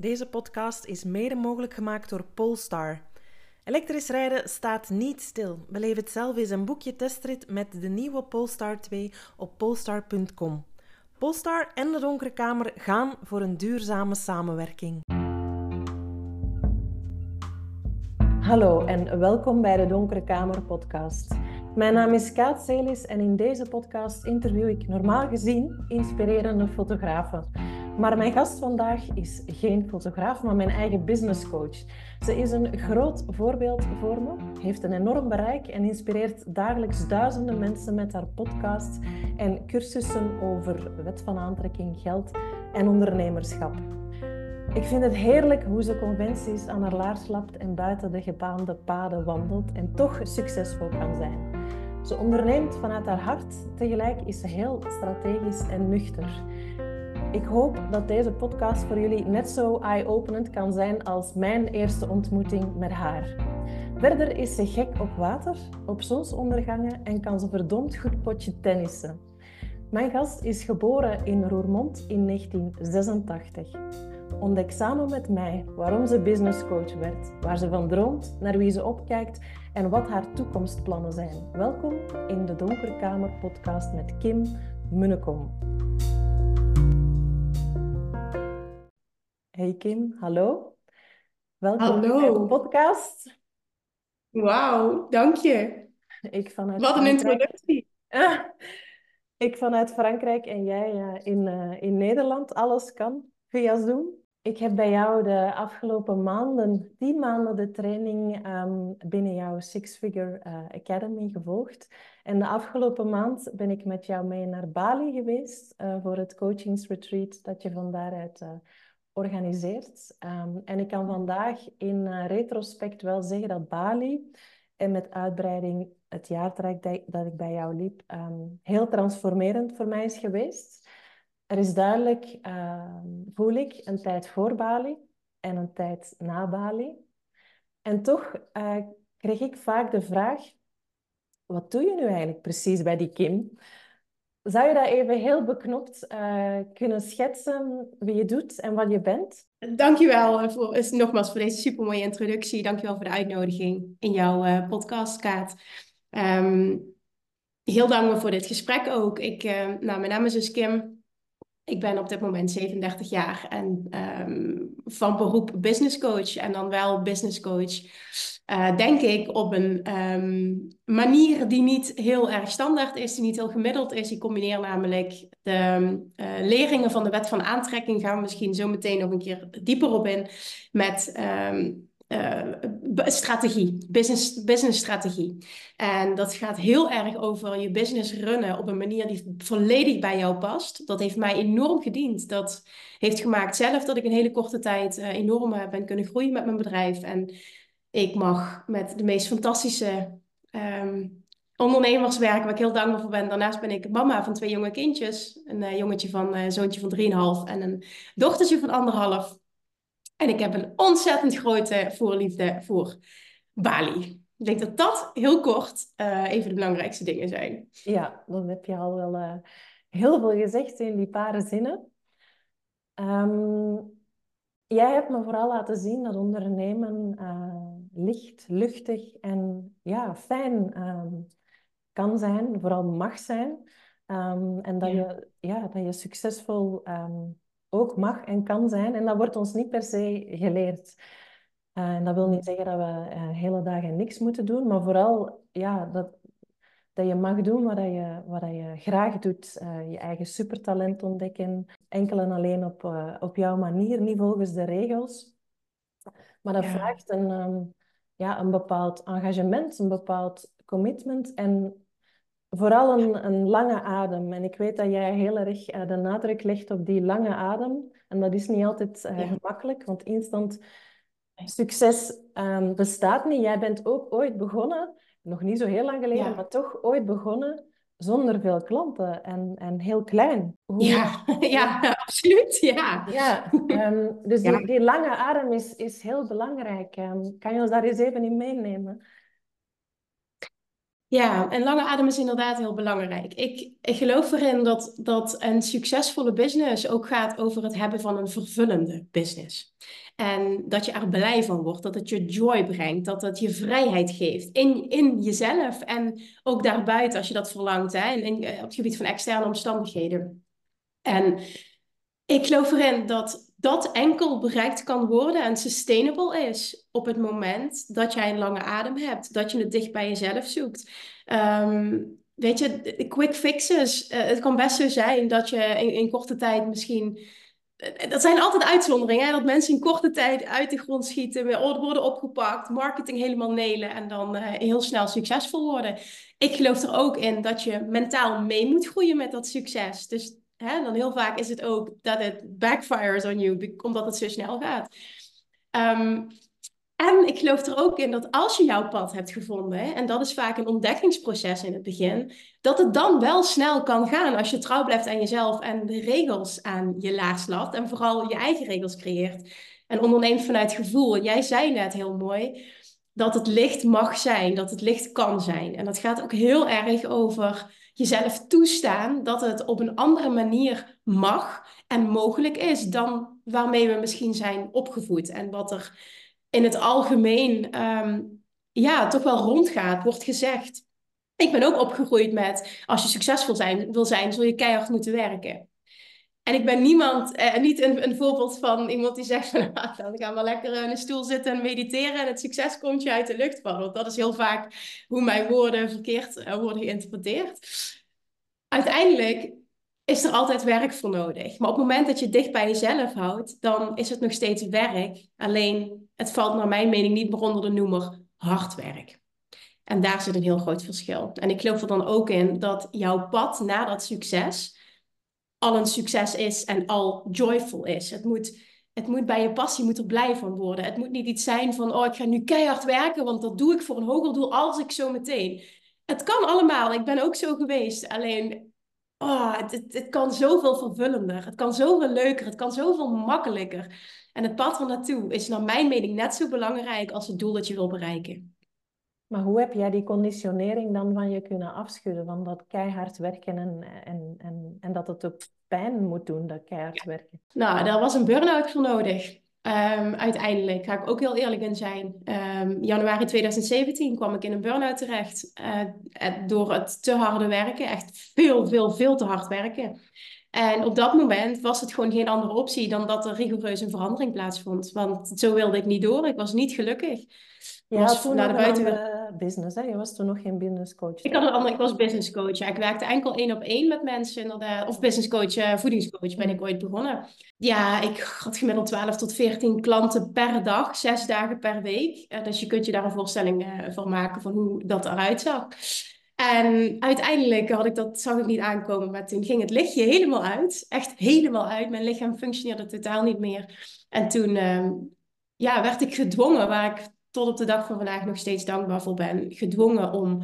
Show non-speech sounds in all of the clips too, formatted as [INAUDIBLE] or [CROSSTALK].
Deze podcast is mede mogelijk gemaakt door Polestar. Elektrisch rijden staat niet stil. Beleef het zelf eens een boekje testrit met de nieuwe Polestar 2 op polestar.com. Polestar en de Donkere Kamer gaan voor een duurzame samenwerking. Hallo en welkom bij de Donkere Kamer podcast. Mijn naam is Kaat Celis en in deze podcast interview ik normaal gezien inspirerende fotografen. Maar mijn gast vandaag is geen fotograaf, maar mijn eigen business coach. Ze is een groot voorbeeld voor me, heeft een enorm bereik en inspireert dagelijks duizenden mensen met haar podcast en cursussen over wet van aantrekking, geld en ondernemerschap. Ik vind het heerlijk hoe ze conventies aan haar laars lapt en buiten de gebaande paden wandelt en toch succesvol kan zijn. Ze onderneemt vanuit haar hart, tegelijk is ze heel strategisch en nuchter. Ik hoop dat deze podcast voor jullie net zo eye-openend kan zijn als mijn eerste ontmoeting met haar. Verder is ze gek op water, op zonsondergangen en kan ze verdomd goed potje tennissen. Mijn gast is geboren in Roermond in 1986. Ontdek samen met mij waarom ze businesscoach werd, waar ze van droomt, naar wie ze opkijkt en wat haar toekomstplannen zijn. Welkom in de Donkere Kamer podcast met Kim Munnekom. Hey Kim, hallo. Welkom hallo. bij de podcast. Wauw, dank je. Ik vanuit Wat een introductie. [LAUGHS] ik vanuit Frankrijk en jij uh, in, uh, in Nederland. Alles kan via Zoom. Ik heb bij jou de afgelopen maanden, tien maanden, de training um, binnen jouw Six Figure uh, Academy gevolgd. En de afgelopen maand ben ik met jou mee naar Bali geweest voor het coachingsretreat dat je van daaruit organiseert. Um, en ik kan vandaag in uh, retrospect wel zeggen dat Bali en met uitbreiding het jaartraject dat, ik bij jou liep, um, heel transformerend voor mij is geweest. Er is duidelijk, uh, voel ik, een tijd voor Bali en een tijd na Bali. En toch uh, kreeg ik vaak de vraag, wat doe je nu eigenlijk precies bij die Kim? Zou je dat even heel beknopt uh, kunnen schetsen wie je doet en wat je bent? Dankjewel voor, is nogmaals voor deze supermooie introductie. Dankjewel voor de uitnodiging in jouw uh, podcast, Kaat. Um, heel dankbaar voor dit gesprek ook. Ik, uh, nou, mijn naam is dus Kim. Ik ben op dit moment 37 jaar en um, van beroep business coach. En dan wel business coach, uh, denk ik, op een um, manier die niet heel erg standaard is, die niet heel gemiddeld is. Ik combineer namelijk de uh, leringen van de wet van aantrekking, gaan we misschien zo meteen nog een keer dieper op in, met um, uh, strategie, business, business strategie. En dat gaat heel erg over je business runnen op een manier die volledig bij jou past. Dat heeft mij enorm gediend. Dat heeft gemaakt zelf dat ik in hele korte tijd uh, enorm ben kunnen groeien met mijn bedrijf. En ik mag met de meest fantastische um, ondernemers werken, waar ik heel dankbaar voor ben. Daarnaast ben ik mama van twee jonge kindjes. Een jongetje van zoontje van 3,5 en een dochtertje van anderhalf. En ik heb een ontzettend grote voorliefde voor Bali. Ik denk dat dat heel kort uh, even de belangrijkste dingen zijn. Ja, dan heb je al wel uh, heel veel gezegd in die paar zinnen. Um, jij hebt me vooral laten zien dat ondernemen uh, licht, luchtig en ja, fijn um, kan zijn, vooral mag zijn. Um, en dat, ja. Je, ja, dat je succesvol ook mag en kan zijn. En dat wordt ons niet per se geleerd. Uh, en dat wil niet zeggen dat we uh, hele dagen niks moeten doen, maar vooral ja, dat, dat je mag doen wat je, wat je graag doet. Uh, je eigen supertalent ontdekken. Enkel en alleen op, op jouw manier, niet volgens de regels. Maar dat ja. vraagt een, um, ja, een bepaald engagement, een bepaald commitment en Vooral een, een, lange adem. En ik weet dat jij heel erg uh, de nadruk legt op die lange adem. En dat is niet altijd ja. gemakkelijk, want instant succes um, bestaat niet. Jij bent ook ooit begonnen, nog niet zo heel lang geleden, ja. maar toch ooit begonnen zonder veel klanten en, en heel klein. Hoe... Ja, [LAUGHS] [LAUGHS] ja, absoluut. Ja, ja um, dus [LAUGHS] die, die, lange adem is, is heel belangrijk. Um, kan je ons daar eens even in meenemen? Ja, en lange adem is inderdaad heel belangrijk. Ik, ik geloof erin dat, dat een succesvolle business ook gaat over het hebben van een vervullende business. En dat je er blij van wordt, dat het je joy brengt, dat het je vrijheid geeft in, in jezelf en ook daarbuiten als je dat verlangt, hè, in, op het gebied van externe omstandigheden. En ik geloof erin dat dat enkel bereikt kan worden en sustainable is op het moment dat jij een lange adem hebt, dat je het dicht bij jezelf zoekt. Um, weet je, quick fixes. Uh, het kan best zo zijn dat je in, korte tijd misschien. Uh, dat zijn altijd uitzonderingen, hè? dat mensen in korte tijd uit de grond schieten, worden opgepakt, marketing helemaal nelen en dan uh, heel snel succesvol worden. Ik geloof er ook in dat je mentaal mee moet groeien met dat succes. Dus hè, dan heel vaak is het ook dat het backfires on you, omdat het zo snel gaat. Um, en ik geloof er ook in dat als je jouw pad hebt gevonden, en dat is vaak een ontdekkingsproces in het begin, dat het dan wel snel kan gaan als je trouw blijft aan jezelf en de regels aan je laars laat en vooral je eigen regels creëert. En onderneemt vanuit gevoel. Jij zei net heel mooi dat het licht mag zijn, dat het licht kan zijn. En dat gaat ook heel erg over jezelf toestaan dat het op een andere manier mag en mogelijk is dan waarmee we misschien zijn opgevoed en wat er in het algemeen ehm, ja, toch wel rondgaat, wordt gezegd. Ik ben ook opgegroeid met als je succesvol zijn, wil zijn, zul je keihard moeten werken. En ik ben niemand, eh, niet een, een, voorbeeld van iemand die zegt van [LAUGHS] ah, dan gaan we lekker in een stoel zitten en mediteren en het succes komt je uit de lucht vallen. Want dat is heel vaak hoe mijn woorden verkeerd uh, worden geïnterpreteerd. Uiteindelijk is er altijd werk voor nodig. Maar op het moment dat je dicht bij jezelf houdt, dan is het nog steeds werk. Alleen het valt naar mijn mening niet meer onder de noemer hard werk. En daar zit een heel groot verschil. En ik geloof er dan ook in dat jouw pad naar dat succes al een succes is en al joyful is. Het moet, het moet bij je passie moet er blij van worden. Het moet niet iets zijn van, oh, ik ga nu keihard werken, want dat doe ik voor een hoger doel als ik zo meteen. Het kan allemaal. Ik ben ook zo geweest. Alleen oh, het, het, kan zoveel vervullender. Het kan zoveel leuker. Het kan zoveel makkelijker. En het pad er naartoe is naar mijn mening net zo belangrijk als het doel dat je wil bereiken. Maar hoe heb jij die conditionering dan van je kunnen afschudden? Van dat keihard werken en, en, en, en dat het ook pijn moet doen, dat keihard werken? Nou, daar was een burn-out voor nodig. Um, uiteindelijk ga ik ook heel eerlijk in zijn. Um, januari 2017 kwam ik in een burn-out terecht. Uh, door het te harde werken. Echt veel, veel, veel te hard werken. En op dat moment was het gewoon geen andere optie dan dat er rigoureus een verandering plaatsvond. Want zo wilde ik niet door. Ik was niet gelukkig. Je was toen naar de buiten... business, hè? Je was toen nog geen business coach. Ik, had een andere, ik was business coach. Ja, ik werkte enkel één op één met mensen. Inderdaad. Of business coach, uh, voedingscoach ben ik ooit begonnen. Ja, ik had gemiddeld 12 tot 14 klanten per dag, zes dagen per week. Uh, dus je kunt je daar een voorstelling van maken van hoe dat eruit zag. En uiteindelijk had ik dat, zag ik niet aankomen, maar toen ging het lichtje helemaal uit. Echt helemaal uit. Mijn lichaam functioneerde totaal niet meer. En toen ehm, ja, werd ik gedwongen, waar ik tot op de dag van vandaag nog steeds dankbaar voor ben, gedwongen om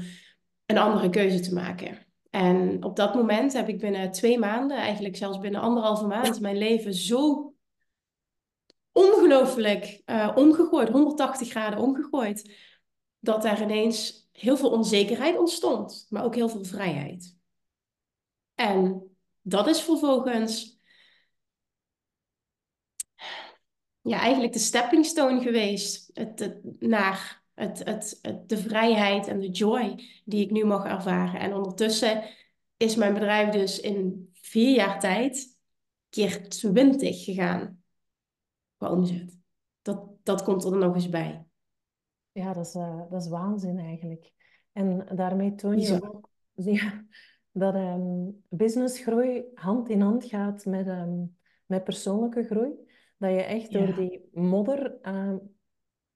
een andere keuze te maken. En op dat moment heb ik binnen twee maanden, eigenlijk zelfs binnen anderhalve maand, mijn leven zo ongelooflijk uh, omgegooid, 180 graden omgegooid, dat er ineens heel veel onzekerheid ontstond, maar ook heel veel vrijheid. En dat is vervolgens ja, eigenlijk de stepping stone geweest het, naar het, het, het, de vrijheid en de joy die ik nu mag ervaren. En ondertussen is mijn bedrijf dus in vier jaar tijd keer twintig gegaan qua omzet. Dat, dat komt er nog eens bij. Ja, dat is, uh, dat is waanzin eigenlijk. En daarmee toon je ook [LAUGHS] ja, dat um, businessgroei hand in hand gaat met, um, met persoonlijke groei. Dat je echt door die modder uh,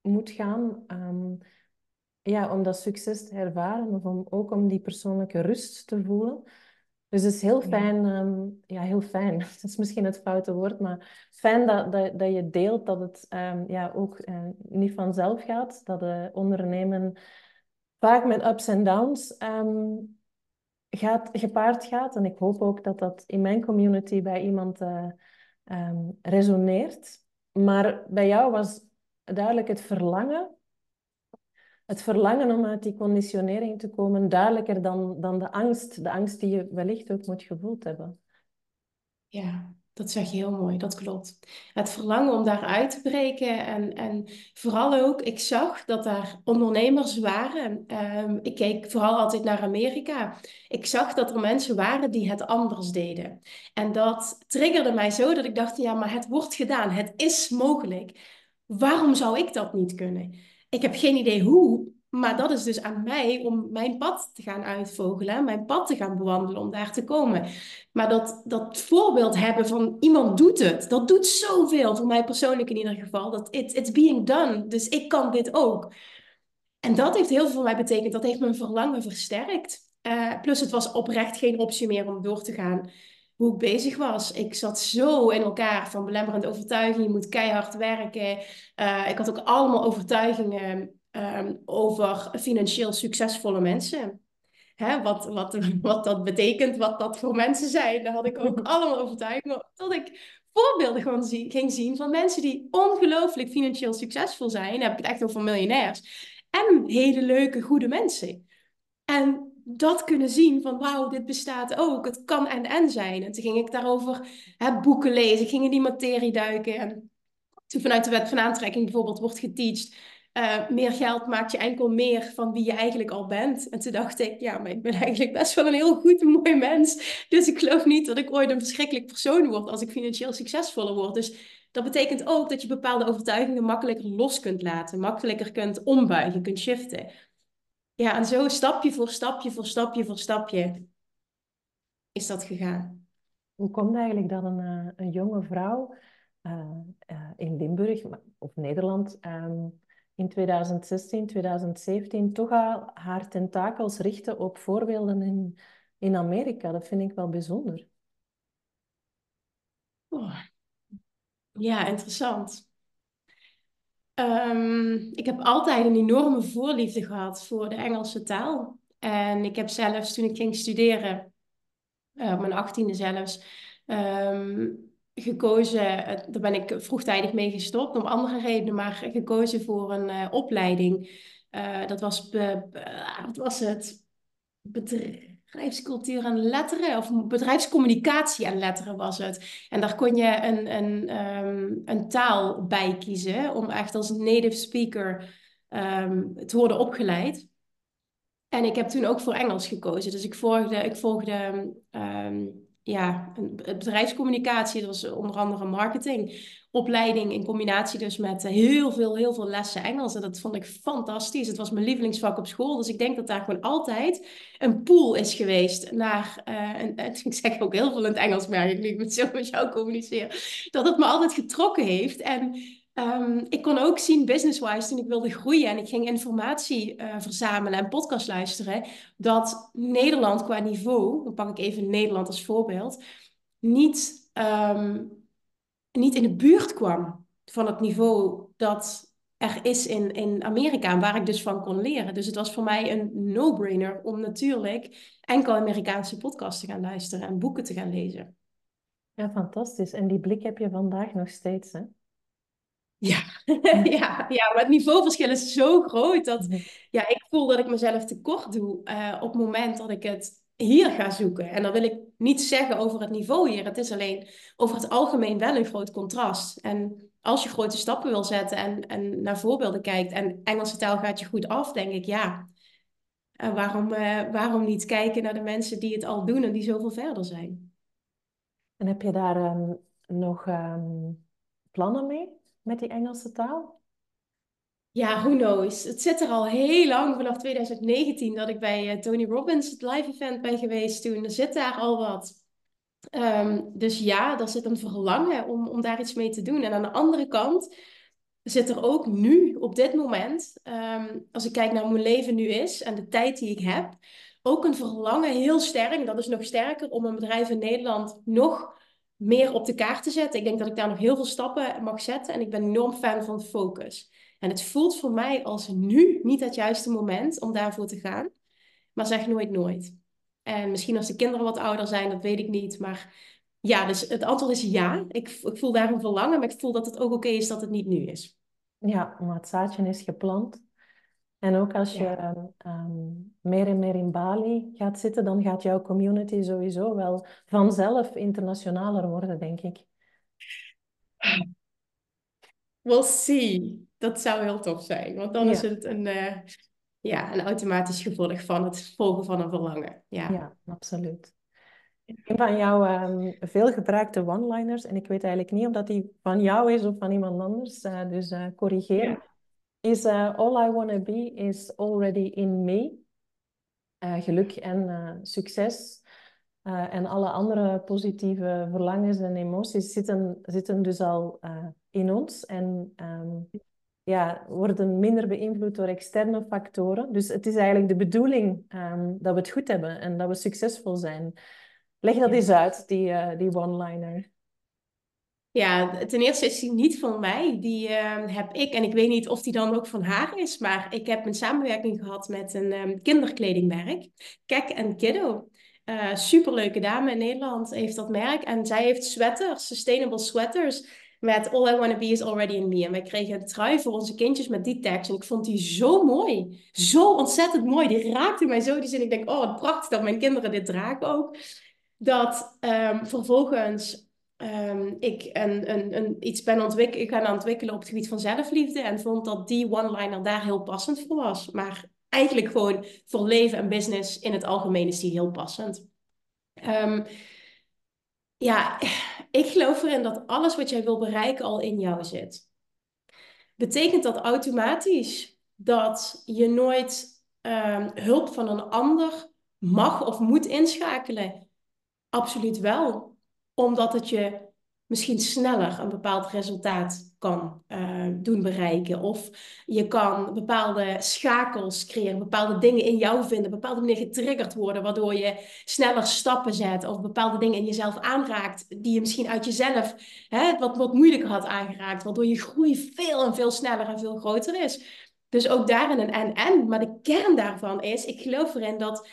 moet gaan um, ja, om dat succes te ervaren of om, ook om die persoonlijke rust te voelen. Dus het is heel fijn, um, ja, heel fijn, [LAUGHS] dat is misschien het foute woord, maar fijn dat, dat, dat je deelt dat het um, ja, ook uh, niet vanzelf gaat, dat de ondernemen vaak met ups en downs gaat, gepaard gaat. En ik hoop ook dat dat in mijn community bij iemand uh, um, resoneert. Maar bij jou was duidelijk het verlangen het verlangen om uit die conditionering te komen duidelijker dan, dan de angst. De angst die je wellicht ook moet gevoeld hebben. Ja, dat zeg je heel mooi, dat klopt. Het verlangen om daaruit te breken en, en vooral ook, ik zag dat daar ondernemers waren. Um, ik keek vooral altijd naar Amerika. Ik zag dat er mensen waren die het anders deden. En dat triggerde mij zo dat ik dacht, ja, maar het wordt gedaan, het is mogelijk. Waarom zou ik dat niet kunnen? Ik heb geen idee hoe, maar dat is dus aan mij om mijn pad te gaan uitvogelen, mijn pad te gaan bewandelen om daar te komen. Maar dat, dat voorbeeld hebben van iemand doet het, dat doet zoveel, voor mij persoonlijk in ieder geval. Dat it, it's being done, dus ik kan dit ook. En dat heeft heel veel voor mij betekend, dat heeft mijn verlangen versterkt. Uh, plus het was oprecht geen optie meer om door te gaan hoe ik bezig was. Ik zat zo in elkaar van belemmerende overtuigingen. Je moet keihard werken. Uh, ik had ook allemaal overtuigingen um, over financieel succesvolle mensen. Hè, wat, wat, [LAUGHS] wat dat betekent, wat dat voor mensen zijn. Daar had ik ook [LAUGHS] allemaal overtuigingen. Tot ik voorbeelden gewoon zie, ging zien van mensen die ongelooflijk financieel succesvol zijn. Dan heb ik het echt over miljonairs. En hele leuke, goede mensen. En dat kunnen zien van wauw, dit bestaat ook. Het kan en en zijn. En toen ging ik daarover hè, boeken lezen. Ik ging in die materie duiken. En toen vanuit de wet van aantrekking bijvoorbeeld wordt geteacht uh, meer geld maakt je enkel meer van wie je eigenlijk al bent. En toen dacht ik, ja, maar ik ben [LAUGHS] eigenlijk best wel een heel goed mooi mens. Dus ik geloof niet dat ik ooit een verschrikkelijk persoon word als ik financieel succesvoller word. Dus dat betekent ook dat je bepaalde overtuigingen makkelijker los kunt laten, makkelijker kunt ombuigen, kunt shiften. Ja, en zo stapje voor stapje voor stapje voor stapje is dat gegaan. Hoe komt eigenlijk dat een, eh, een jonge vrouw uh, in Limburg of Nederland um, in 2016, 2017 toch al haar tentakels richten op voorbeelden in, in Amerika. Dat vind ik wel bijzonder. Oh. Ja, interessant. Um, ik heb altijd een enorme voorliefde gehad voor de Engelse taal. En ik heb zelfs toen ik ging studeren, op mijn achttiende zelfs, um, gekozen, daar ben ik vroegtijdig mee gestopt, om andere redenen, maar gekozen voor een uh, opleiding. Uh, dat was, wat was het? Bedrijfscultuur en letteren, of bedrijfscommunicatie en letteren was het. En daar kon je een, een, um, een taal bij kiezen om echt als native speaker um, te worden opgeleid. En ik heb toen ook voor Engels gekozen. Dus ik volgde, ik volgde um, ja, bedrijfscommunicatie. Dat was onder andere marketingopleiding in combinatie dus met eh, heel veel, heel veel lessen Engels. En dat vond ik fantastisch. Het was mijn lievelingsvak op school. Dus ik denk dat daar gewoon altijd een pool is geweest naar, uh, en, [LAUGHS] ik zeg ook heel veel in het Engels, merk ik nu ik met zo met jou communiceer, dat het me altijd getrokken heeft. En Um, ik kon ook zien, business-wise, toen ik wilde groeien en ik ging informatie uh, verzamelen en podcast luisteren, dat Nederland qua niveau, dan pak ik even Nederland als voorbeeld, niet, um, niet in de buurt kwam van het niveau dat er is in, in Amerika, waar ik dus van kon leren. Dus het was voor mij een no-brainer om natuurlijk enkel Amerikaanse podcasts te gaan luisteren en boeken te gaan lezen. Ja, fantastisch. En die blik heb je vandaag nog steeds, hè? Ja. [LAUGHS] ja, ja, maar het niveauverschil is zo groot dat ja, ik voel dat ik mezelf tekort doe uh, op het moment dat ik het hier ga zoeken. En dan wil ik niets zeggen over het niveau hier. Het is alleen over het algemeen wel een groot contrast. En als je grote stappen wil zetten en, en naar voorbeelden kijkt en Engelse taal gaat je goed af, denk ik ja. Uh, waarom, uh, waarom niet kijken naar de mensen die het al doen en die zoveel verder zijn? En heb je daar um, nog um, plannen mee? Met die Engelse taal? Ja, who knows. Het zit er al heel lang, vanaf 2019, dat ik bij uh, Tony Robbins, het live event, ben geweest toen. Er zit daar al wat. Um, dus ja, er zit een verlangen om, om daar iets mee te doen. En aan de andere kant zit er ook nu, op dit moment, um, als ik kijk naar hoe mijn leven nu is en de tijd die ik heb, ook een verlangen heel sterk, dat is nog sterker, om een bedrijf in Nederland nog meer op de kaart te zetten. Ik denk dat ik daar nog heel veel stappen mag zetten en ik ben enorm fan van focus. En het voelt voor mij als nu niet het juiste moment om daarvoor te gaan. Maar zeg nooit nooit. En misschien als de kinderen wat ouder zijn, dat weet ik niet. Maar ja, dus het antwoord is ja. Ik, ik voel daar een verlangen, maar ik voel dat het ook oké is dat het niet nu is. Ja, maar het zaadje is geplant. En ook als je ehm, meer en meer in Bali gaat zitten, dan gaat jouw community sowieso wel vanzelf internationaler worden, denk ik. We'll see. Dat zou heel tof zijn, want dan is het een, uh, ja, een automatisch gevolg van het volgen van een verlangen. Ja, ja absoluut. Een van jouw um, veel gebruikte one-liners, en ik weet eigenlijk niet of dat die van jou is of van iemand anders, uh, dus uh, corrigeer, is uh, All I Wanna Be is Already in Me. geluk en succes en alle andere positieve verlangens en emoties zitten, zitten dus al in ons en um, ja, worden minder beïnvloed door externe factoren. Dus het is eigenlijk de bedoeling um, dat we het goed hebben en dat we succesvol zijn. Leg dat eens uit, die, die one-liner. Ja, ten eerste is die niet van mij. Die uh, heb ik, en ik weet niet of die dan ook van haar is, maar ik heb een samenwerking gehad met een um, kinderkledingmerk, Kek Kiddo. Uh, superleuke dame in Nederland heeft dat merk en zij heeft sweaters, sustainable sweaters met All I Wanna Be Is Already In Me. En wij kregen een trui voor onze kindjes met die tekst. En ik vond die zo mooi. Zo ontzettend mooi. Die raakte mij zo. Die zin. Ik denk, oh wat prachtig dat mijn kinderen dit dragen ook dat um, vervolgens um, ik een, een, een, iets ben ontwik gaan ontwikkelen op het gebied van zelfliefde. En vond dat die one-liner daar heel passend voor was. Maar eigenlijk gewoon voor leven en business in het algemeen is die heel passend. Um, ja, ik geloof erin dat alles wat jij wil bereiken al in jou zit. Betekent dat automatisch dat je nooit hulp van een ander mag of moet inschakelen? Absoluut wel. Omdat het je misschien sneller een bepaald resultaat kan uh, doen bereiken. Of je kan bepaalde schakels creëren, bepaalde dingen in jou vinden, bepaalde dingen getriggerd worden, waardoor je sneller stappen zet of bepaalde dingen in jezelf aanraakt die je misschien uit jezelf hè, wat, wat moeilijker had aangeraakt, waardoor je groei veel en veel sneller en veel groter is. Dus ook daarin een en-en. Maar de kern daarvan is, ik geloof erin dat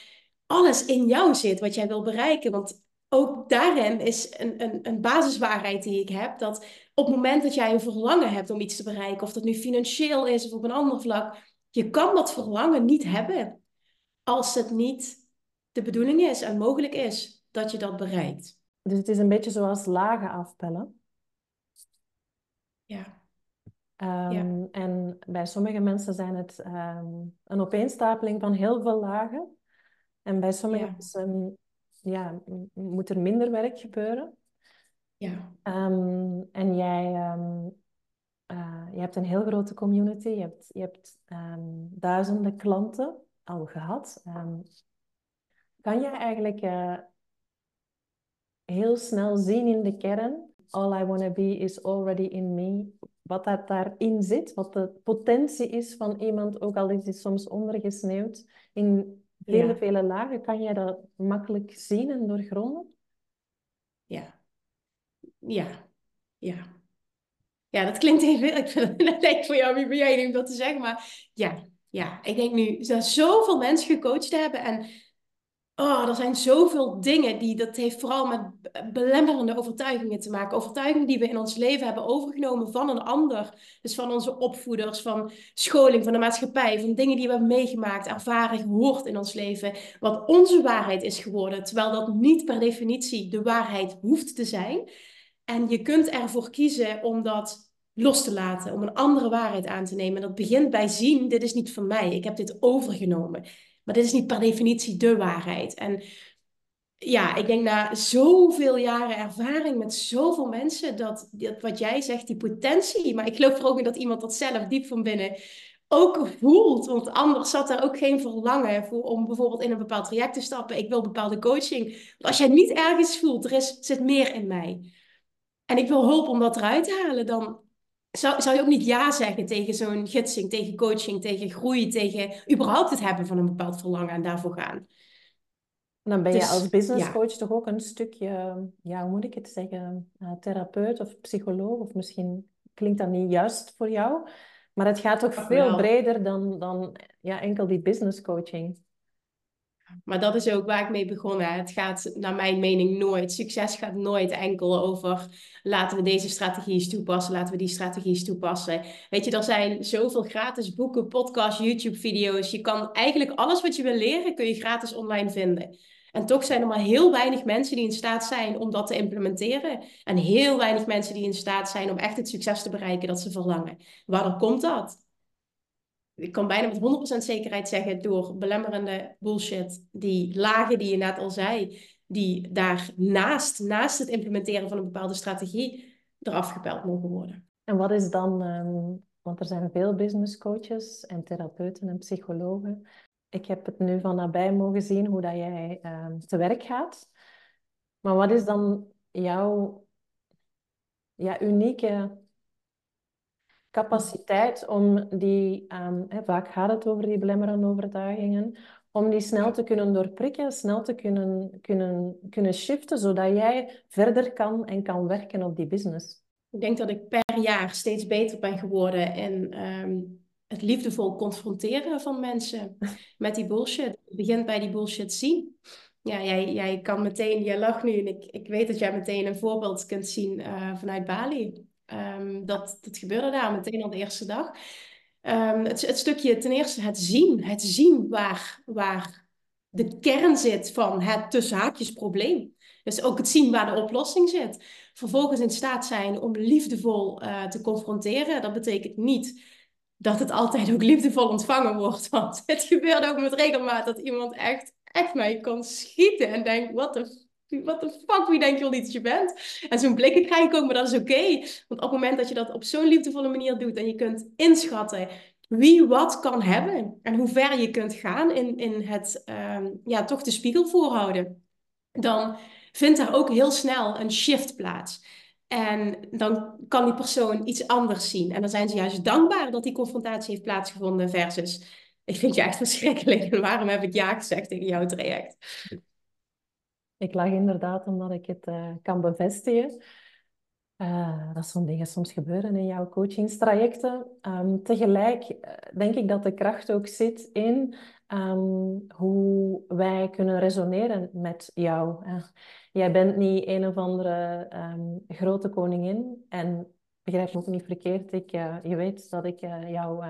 alles in jou zit wat jij wil bereiken. Want ook daarin is een, een, een basiswaarheid die ik heb. Dat op het moment dat jij een verlangen hebt om iets te bereiken, of dat nu financieel is of op een ander vlak, je kan dat verlangen niet hebben als het niet de bedoeling is en mogelijk is dat je dat bereikt. Dus het is een beetje zoals lagen afpellen. Ja. Um, En bij sommige mensen zijn het um, een opeenstapeling van heel veel lagen. En bij sommige mensen ja, moet er minder werk gebeuren. Ja. Ehm, en jij um, je hebt een heel grote community. Je hebt, je hebt ehm, duizenden klanten al gehad. kan jij eigenlijk uh, heel snel zien in de kern... All I wanna be is already in me. Wat dat daarin zit. Wat de potentie is van iemand, ook al is die soms ondergesneeuwd... in vele, ja. vele lagen. Kan jij dat makkelijk zien en doorgronden? Ja. Ja. Ja. Ja, dat klinkt even... Ik vind het [LAUGHS] voor jou, wie ben jij om dat te zeggen? Maar ja, ja. Ik denk nu dat zoveel mensen gecoacht hebben en Oh, er zijn zoveel dingen die, dat heeft vooral met belemmerende overtuigingen te maken. Overtuigingen die we in ons leven hebben overgenomen van een ander. Dus van onze opvoeders, van scholing, van de maatschappij, van dingen die we hebben meegemaakt, ervaren, gehoord in ons leven. Wat onze waarheid is geworden, terwijl dat niet per definitie de waarheid hoeft te zijn. En je kunt ervoor kiezen om dat los te laten, om een andere waarheid aan te nemen. dat begint bij zien, dit is niet van mij, ik heb dit overgenomen. Maar dit is niet per definitie de waarheid. En ja, ik denk na zoveel jaren ervaring met zoveel mensen, dat, dat wat jij zegt, die potentie, maar ik geloof er ook in dat iemand dat zelf diep van binnen ook voelt. Want anders zat er ook geen verlangen voor om bijvoorbeeld in een bepaald traject te stappen. Ik wil bepaalde coaching. Als jij niet ergens voelt, er is, zit meer in mij. En ik wil hulp om dat eruit te halen, dan zou, zou je ook niet ja zeggen tegen zo'n gidsing, tegen coaching, tegen groei, tegen überhaupt het hebben van een bepaald verlangen en daarvoor gaan? Dan ben je dus, als business coach toch ook een stukje, ja, hoe moet ik het zeggen, uh, therapeut of psycholoog, of misschien klinkt dat niet juist voor jou, maar het gaat toch veel breder dan, dan ja, enkel die business coaching. Maar dat is ook waar ik mee begonnen. Het gaat naar mijn mening nooit. Succes gaat nooit enkel over laten we deze strategieën toepassen, laten we die strategieën toepassen. Weet je, er zijn zoveel gratis boeken, podcasts, YouTube-video's. Je kan eigenlijk alles wat je wil leren, kun je gratis online vinden. En toch zijn er maar heel weinig mensen die in staat zijn om dat te implementeren. En heel weinig mensen die in staat zijn om echt het succes te bereiken dat ze verlangen. Waarom komt dat? Ik kan bijna met 100% zekerheid zeggen, door belemmerende bullshit, die lagen die je net al zei, die daarnaast, naast het implementeren van een bepaalde strategie, eraf gepeld mogen worden. En wat is dan, ehm, want er zijn veel business coaches en therapeuten en psychologen. Ik heb het nu van nabij mogen zien hoe dat jij um, te werk gaat. Maar wat is dan jouw ja, unieke capaciteit om die, um, hè, vaak gaat het over die belemmerende overtuigingen, om die snel te kunnen doorprikken, snel te kunnen, kunnen, kunnen shiften, zodat jij verder kan en kan werken op die business. Ik denk dat ik per jaar steeds beter ben geworden in um, het liefdevol confronteren van mensen [LAUGHS] met die bullshit. Het begint bij die bullshit zien. Ja, jij, jij kan meteen, jij lacht nu en ik, ik weet dat jij meteen een voorbeeld kunt zien uh, vanuit Bali. Um, dat, dat gebeurde daar meteen al de eerste dag. Um, het, het, stukje ten eerste het zien. Het zien waar, waar de kern zit van het tussen haakjes probleem. Dus ook het zien waar de oplossing zit. Vervolgens in staat zijn om liefdevol uh, te confronteren. Dat betekent niet dat het altijd ook liefdevol ontvangen wordt. Want [LAUGHS] het gebeurt ook met regelmaat dat iemand echt, echt mij kan schieten en denkt: wat de wat de fuck, wie denk je wel niet dat je bent? En zo'n blikken krijg ik ook, maar dat is oké. Want op het moment dat je dat op zo'n liefdevolle manier doet en je kunt inschatten wie wat kan hebben en hoe ver je kunt gaan in, in het um, ja, toch de spiegel voorhouden, dan vindt er ook heel snel een shift plaats. En dan kan die persoon iets anders zien. En dan zijn ze juist dankbaar dat die confrontatie heeft plaatsgevonden versus ik vind je echt verschrikkelijk en [LAUGHS] waarom heb ik ja gezegd tegen jouw traject? Ik lach inderdaad omdat ik het uh, kan bevestigen. Uh, dat zo'n dingen soms gebeuren in jouw coachingstrajecten. Um, tegelijk eh, denk ik dat de kracht ook zit in um, hoe wij kunnen resoneren met jou. jij bent niet een of andere um, grote koningin. En begrijp me ook niet verkeerd. Ik, uh, je weet dat ik jou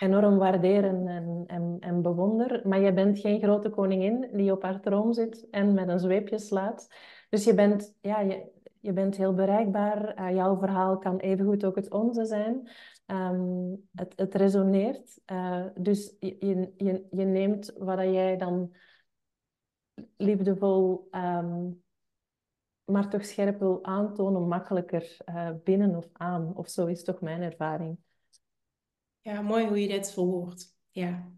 enorm waarderen en, en, en bewonder. Maar je bent geen grote koningin die op haar troon zit en met een zweepje slaat. Dus je bent, ja, je, je bent heel bereikbaar. Jouw verhaal kan evengoed ook het onze zijn. Um, het, het resoneert. Dus je, je, je neemt wat jij dan liefdevol, um, maar toch scherp wil aantonen, makkelijker uh, binnen of aan. Of zo is toch mijn ervaring. Ja, mooi hoe je dit verwoordt. Ja.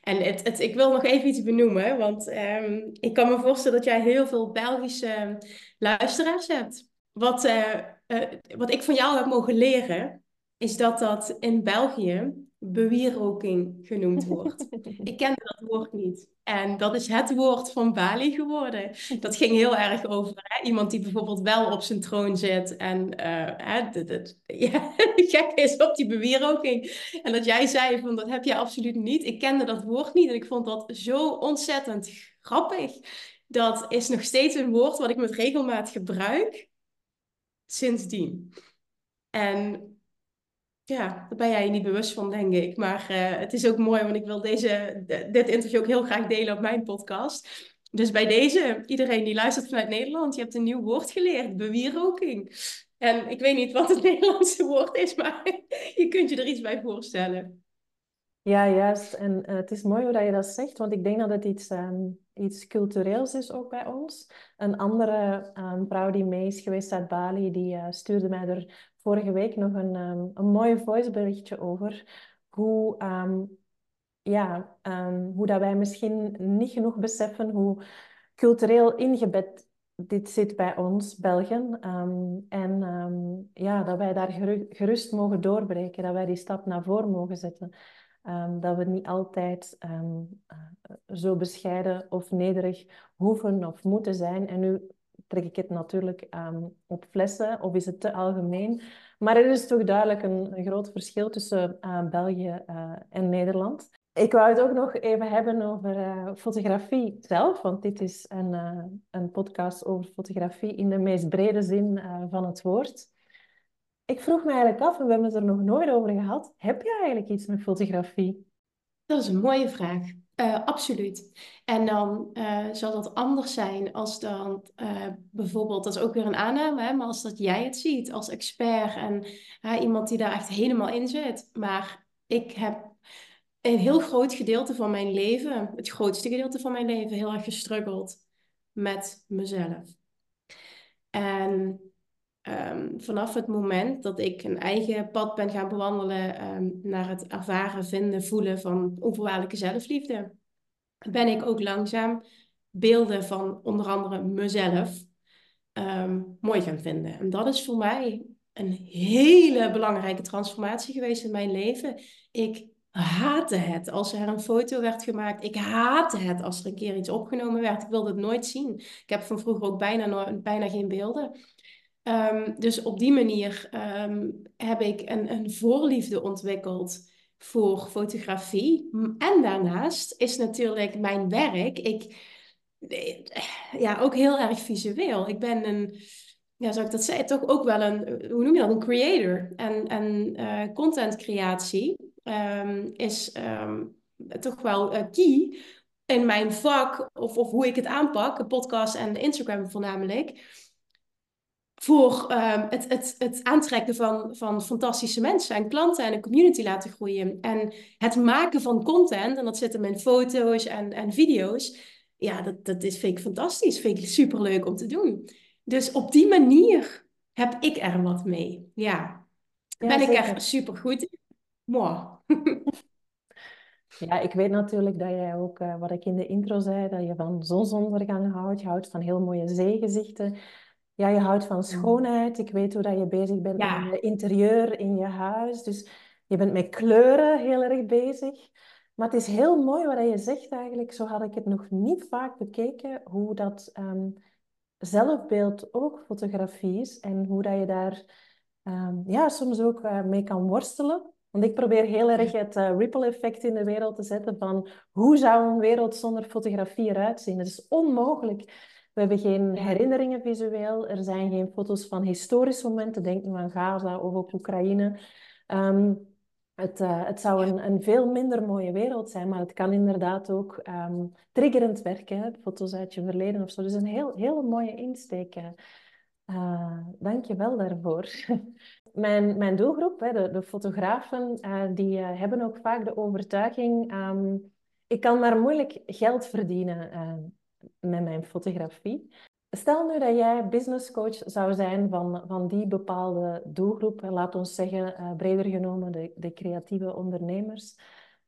En het, het, ik wil nog even iets benoemen, want um, ik kan me voorstellen dat jij heel veel Belgische luisteraars hebt. Wat, uh, uh, wat ik van jou heb mogen leren, is dat dat in België bewieroking genoemd wordt. [LAUGHS] ik kende dat woord niet. En dat is het woord van Bali geworden. Dat ging heel erg over hè, iemand die bijvoorbeeld wel op zijn troon zit en uh, hè, dit, dit, ja, [LAUGHS] gek is op die bewieroking. En dat jij zei van dat heb je absoluut niet. Ik kende dat woord niet en ik vond dat zo ontzettend grappig. Dat is nog steeds een woord wat ik met regelmaat gebruik sindsdien. En ja, daar ben jij je niet bewust van, denk ik. Maar uh, het is ook mooi, want ik wil deze, dit interview ook heel graag delen op mijn podcast. Dus bij deze, iedereen die luistert vanuit Nederland, je hebt een nieuw woord geleerd, bewieroking. En ik weet niet wat het [LAUGHS] Nederlandse woord is, maar [LAUGHS] je kunt je er iets bij voorstellen. Ja, juist. En uh, het is mooi hoe je dat zegt, want ik denk dat het iets, um, iets cultureels is ook bij ons. Een andere um, vrouw die mee is geweest uit Bali, die uh, stuurde mij er vorige week nog een, um, een mooi voiceberichtje over hoe, um, ja, um, hoe dat wij misschien niet genoeg beseffen hoe cultureel ingebed dit zit bij ons, Belgen. en ja, dat wij daar gerust mogen doorbreken, dat wij die stap naar voren mogen zetten. dat we niet altijd um, zo bescheiden of nederig hoeven of moeten zijn. En nu trek ik het natuurlijk um, op flessen of is het te algemeen. Maar er is toch duidelijk een, groot verschil tussen uh, België uh, en Nederland. Ik wou het ook nog even hebben over uh, fotografie zelf, want dit is een, een podcast over fotografie in de meest brede zin van het woord. Ik vroeg me eigenlijk af, we hebben het er nog nooit over gehad, heb je eigenlijk iets met fotografie? Dat is een mooie vraag. Absoluut. En dan zal dat anders zijn als dan bijvoorbeeld, dat is ook weer een aanname, hè, maar als dat jij het ziet als expert en iemand die daar echt helemaal in zit. Maar ik heb een heel groot gedeelte van mijn leven, het grootste gedeelte van mijn leven, heel erg gestruggeld met mezelf. En ehm, vanaf het moment dat ik een eigen pad ben gaan bewandelen ehm, naar het ervaren, vinden, voelen van onvoorwaardelijke zelfliefde, ben ik ook langzaam beelden van onder andere mezelf ehm, mooi gaan vinden. En dat is voor mij een hele belangrijke transformatie geweest in mijn leven. Ik haatte het als er een foto werd gemaakt. Ik haatte het als er een keer iets opgenomen werd. Ik wilde het nooit zien. Ik heb van vroeger ook bijna, bijna geen beelden. Ehm, dus op die manier ehm, heb ik een, een voorliefde ontwikkeld voor fotografie. En daarnaast is natuurlijk mijn werk, ik, ja, ook heel erg visueel. Ik ben een, ja, zou ik dat zeggen, toch ook wel een, hoe noem je dat, een creator. En, en uh, content creatie um, is toch wel uh, key in mijn vak, of, of hoe ik het aanpak, podcast en Instagram voornamelijk, voor um, het, het, het aantrekken van, van fantastische mensen en klanten en een community laten groeien. En het maken van content, en dat zit in foto's en, en video's, ja, dat, dat is, vind ik fantastisch, vind ik superleuk om te doen. Dus op die manier heb ik er wat mee. Ja, ja ben ik er super goed in. Moi. [LAUGHS] Ja, ik weet natuurlijk dat jij ook, uh, wat ik in de intro zei, dat je van zonsondergang houdt. Je houdt van heel mooie zeegezichten. Ja, je houdt van schoonheid. Ik weet hoe dat je bezig bent ja. met je interieur in je huis. Dus je bent met kleuren heel erg bezig. Maar het is heel mooi wat je zegt eigenlijk. Zo had ik het nog niet vaak bekeken, hoe dat um, zelfbeeld ook fotografie is. En hoe dat je daar um, ja, soms ook uh, mee kan worstelen. Want ik probeer heel erg het uh, ripple effect in de wereld te zetten van hoe zou een wereld zonder fotografie eruit zien? Het is onmogelijk. We hebben geen herinneringen visueel. Er zijn geen foto's van historische momenten. Denk nu aan Gaza of op Oekraïne. Um, het, uh, het zou een, een, veel minder mooie wereld zijn, maar het kan inderdaad ook um, triggerend werken. Foto's uit je verleden of zo. Dus een heel, heel mooie insteek. Uh, Dank je wel daarvoor. [LAUGHS] mijn, mijn doelgroep, hè, de, de fotografen, uh, die hebben ook vaak de overtuiging... Um, ik kan maar moeilijk geld verdienen met mijn fotografie. Stel nu dat jij business coach zou zijn van, van die bepaalde doelgroep, laat ons zeggen, breder genomen de, de creatieve ondernemers.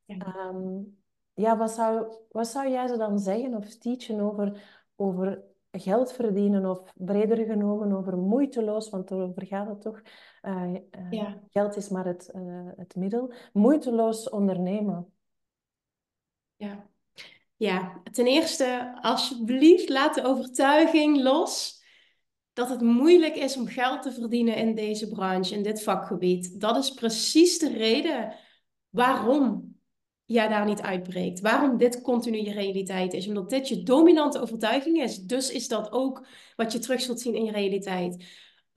Ja. Um, ja, wat zou, wat zou jij ze dan zeggen of teachen over, over geld verdienen of breder genomen over moeiteloos, want daarover gaat het toch. Uh, uh, Geld is maar het, uh, het middel. Moeiteloos ondernemen. Ja. Ja, ten eerste, alsjeblieft, laat de overtuiging los dat het moeilijk is om geld te verdienen in deze branche, in dit vakgebied. Dat is precies de reden waarom jij daar niet uitbreekt. Waarom dit continu je realiteit is. Omdat dit je dominante overtuiging is. Dus is dat ook wat je terug zult zien in je realiteit.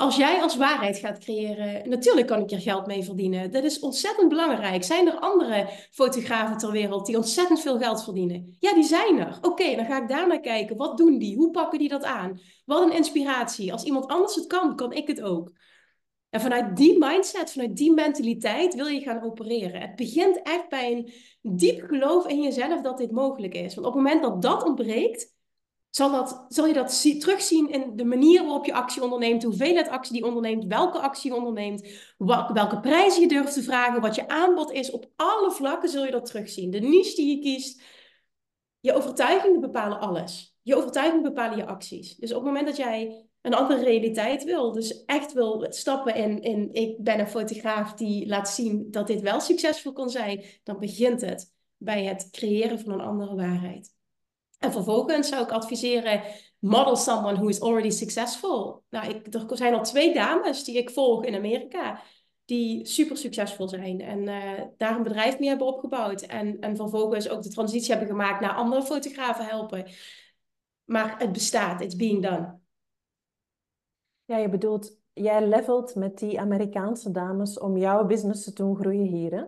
Als jij als waarheid gaat creëren, natuurlijk kan ik er geld mee verdienen. Dat is ontzettend belangrijk. Zijn er andere fotografen ter wereld die ontzettend veel geld verdienen? Ja, die zijn er. Oké, dan ga ik daar naar kijken. Wat doen die? Hoe pakken die dat aan? Wat een inspiratie. Als iemand anders het kan, kan ik het ook. En vanuit die mindset, vanuit die mentaliteit wil je gaan opereren. Het begint echt bij een diep geloof in jezelf dat dit mogelijk is. Want op het moment dat dat ontbreekt, zal, dat, zal je dat terugzien in de manier waarop je actie onderneemt, de hoeveelheid actie die onderneemt, welke actie je onderneemt, welke prijzen je durft te vragen, wat je aanbod is. Op alle vlakken zul je dat terugzien. De niche die je kiest, je overtuigingen bepalen alles. Je overtuigingen bepalen je acties. Dus op het moment dat jij een andere realiteit wil. Dus echt wil stappen in, in ik ben een fotograaf die laat zien dat dit wel succesvol kan zijn. Dan begint het bij het creëren van een andere waarheid. En vervolgens zou ik adviseren, model someone who is already successful. Nou, ik, er zijn al twee dames die ik volg in Amerika. die super succesvol zijn en uh, daar een bedrijf mee hebben opgebouwd. En, en vervolgens ook de transitie hebben gemaakt naar andere fotografen helpen. Maar het bestaat, it's being done. Ja, je bedoelt, jij levelt met die Amerikaanse dames om jouw business te doen groeien hier, hè?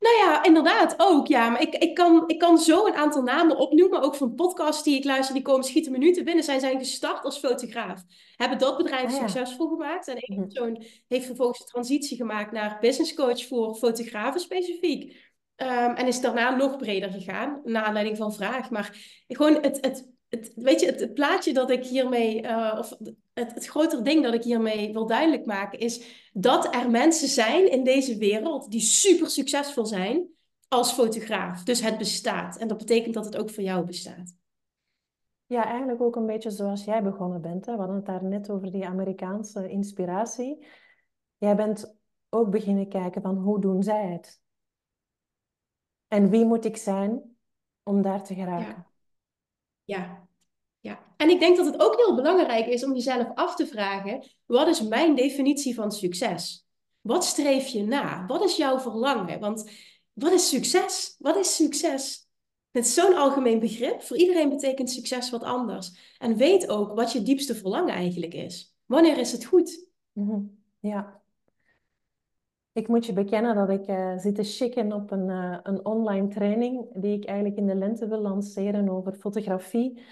Nou ja, inderdaad ook. Ja, maar ik, ik, kan, ik kan zo een aantal namen opnoemen, ook van podcasts die ik luister, die komen schieten minuten binnen. Zij zijn gestart als fotograaf, hebben dat bedrijf ah, succesvol gemaakt. En één mhm. persoon heeft vervolgens de transitie gemaakt naar business coach voor fotografen specifiek. Ehm, en is daarna nog breder gegaan, naar aanleiding van vraag. Maar gewoon het, het het, weet je, het, plaatje dat ik hiermee, uh, of het, het grotere ding dat ik hiermee wil duidelijk maken, is dat er mensen zijn in deze wereld die super succesvol zijn als fotograaf. Dus het bestaat. En dat betekent dat het ook voor jou bestaat. Ja, eigenlijk ook een beetje zoals jij begonnen bent. Hè? We hadden het daar net over die Amerikaanse inspiratie. Jij bent ook beginnen kijken van hoe doen zij het? En wie moet ik zijn om daar te geraken? Ja, ja. En ik denk dat het ook heel belangrijk is om jezelf af te vragen: wat is mijn definitie van succes? Wat streef je na? Wat is jouw verlangen? Want wat is succes? Wat is succes? Het is zo'n algemeen begrip. Voor iedereen betekent succes wat anders. En weet ook wat je diepste verlangen eigenlijk is. Wanneer is het goed? Mhm. Ja. Ik moet je bekennen dat ik uh, zit te chicken op een, uh, een online training die ik eigenlijk in de lente wil lanceren over fotografie,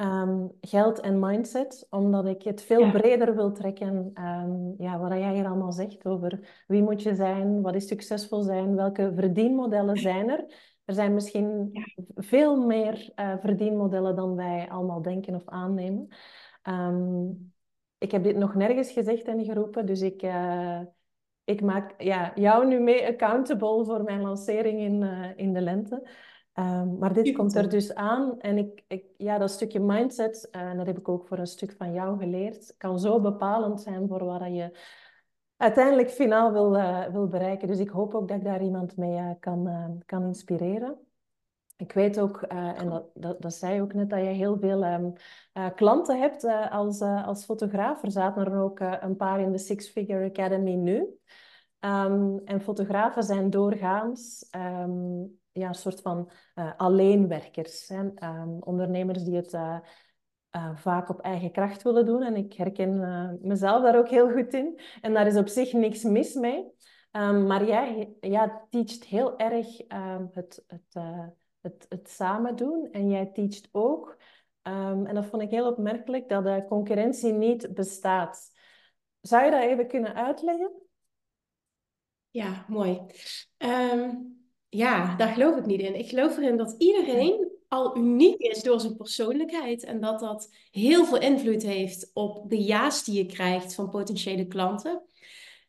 um, geld en mindset, omdat ik het veel breder wil trekken. Um, ja, wat jij hier allemaal zegt over wie moet je zijn, wat is succesvol zijn, welke verdienmodellen zijn er. Er zijn misschien veel meer uh, verdienmodellen dan wij allemaal denken of aannemen. Um, ik heb dit nog nergens gezegd en geroepen, dus ik ik maak ja, jou nu mee accountable voor mijn lancering in, uh, in de lente. Um, maar dit komt er dus aan. En ik, ik, ja, dat stukje mindset, uh, en dat heb ik ook voor een stuk van jou geleerd, kan zo bepalend zijn voor wat je uiteindelijk finaal wil, uh, wil bereiken. Dus ik hoop ook dat ik daar iemand mee kan, kan inspireren. Ik weet ook, en dat, dat, dat, zei je ook net, dat je heel veel um, klanten hebt als, als fotograaf. Er zaten er ook een paar in de Six Figure Academy nu. Ehm, en fotografen zijn doorgaans ehm, ja, een soort van uh, alleenwerkers. Hè? Ehm, ondernemers die het uh, uh, vaak op eigen kracht willen doen. En ik herken mezelf daar ook heel goed in. En daar is op zich niks mis mee. maar jij ja, teacht heel erg het, het, het, het samen doen. En jij teacht ook, en dat vond ik heel opmerkelijk, dat de concurrentie niet bestaat. Zou je dat even kunnen uitleggen? Ja, mooi. Ehm, ja, daar geloof ik niet in. Ik geloof erin dat iedereen al uniek is door zijn persoonlijkheid en dat dat heel veel invloed heeft op de ja's die je krijgt van potentiële klanten.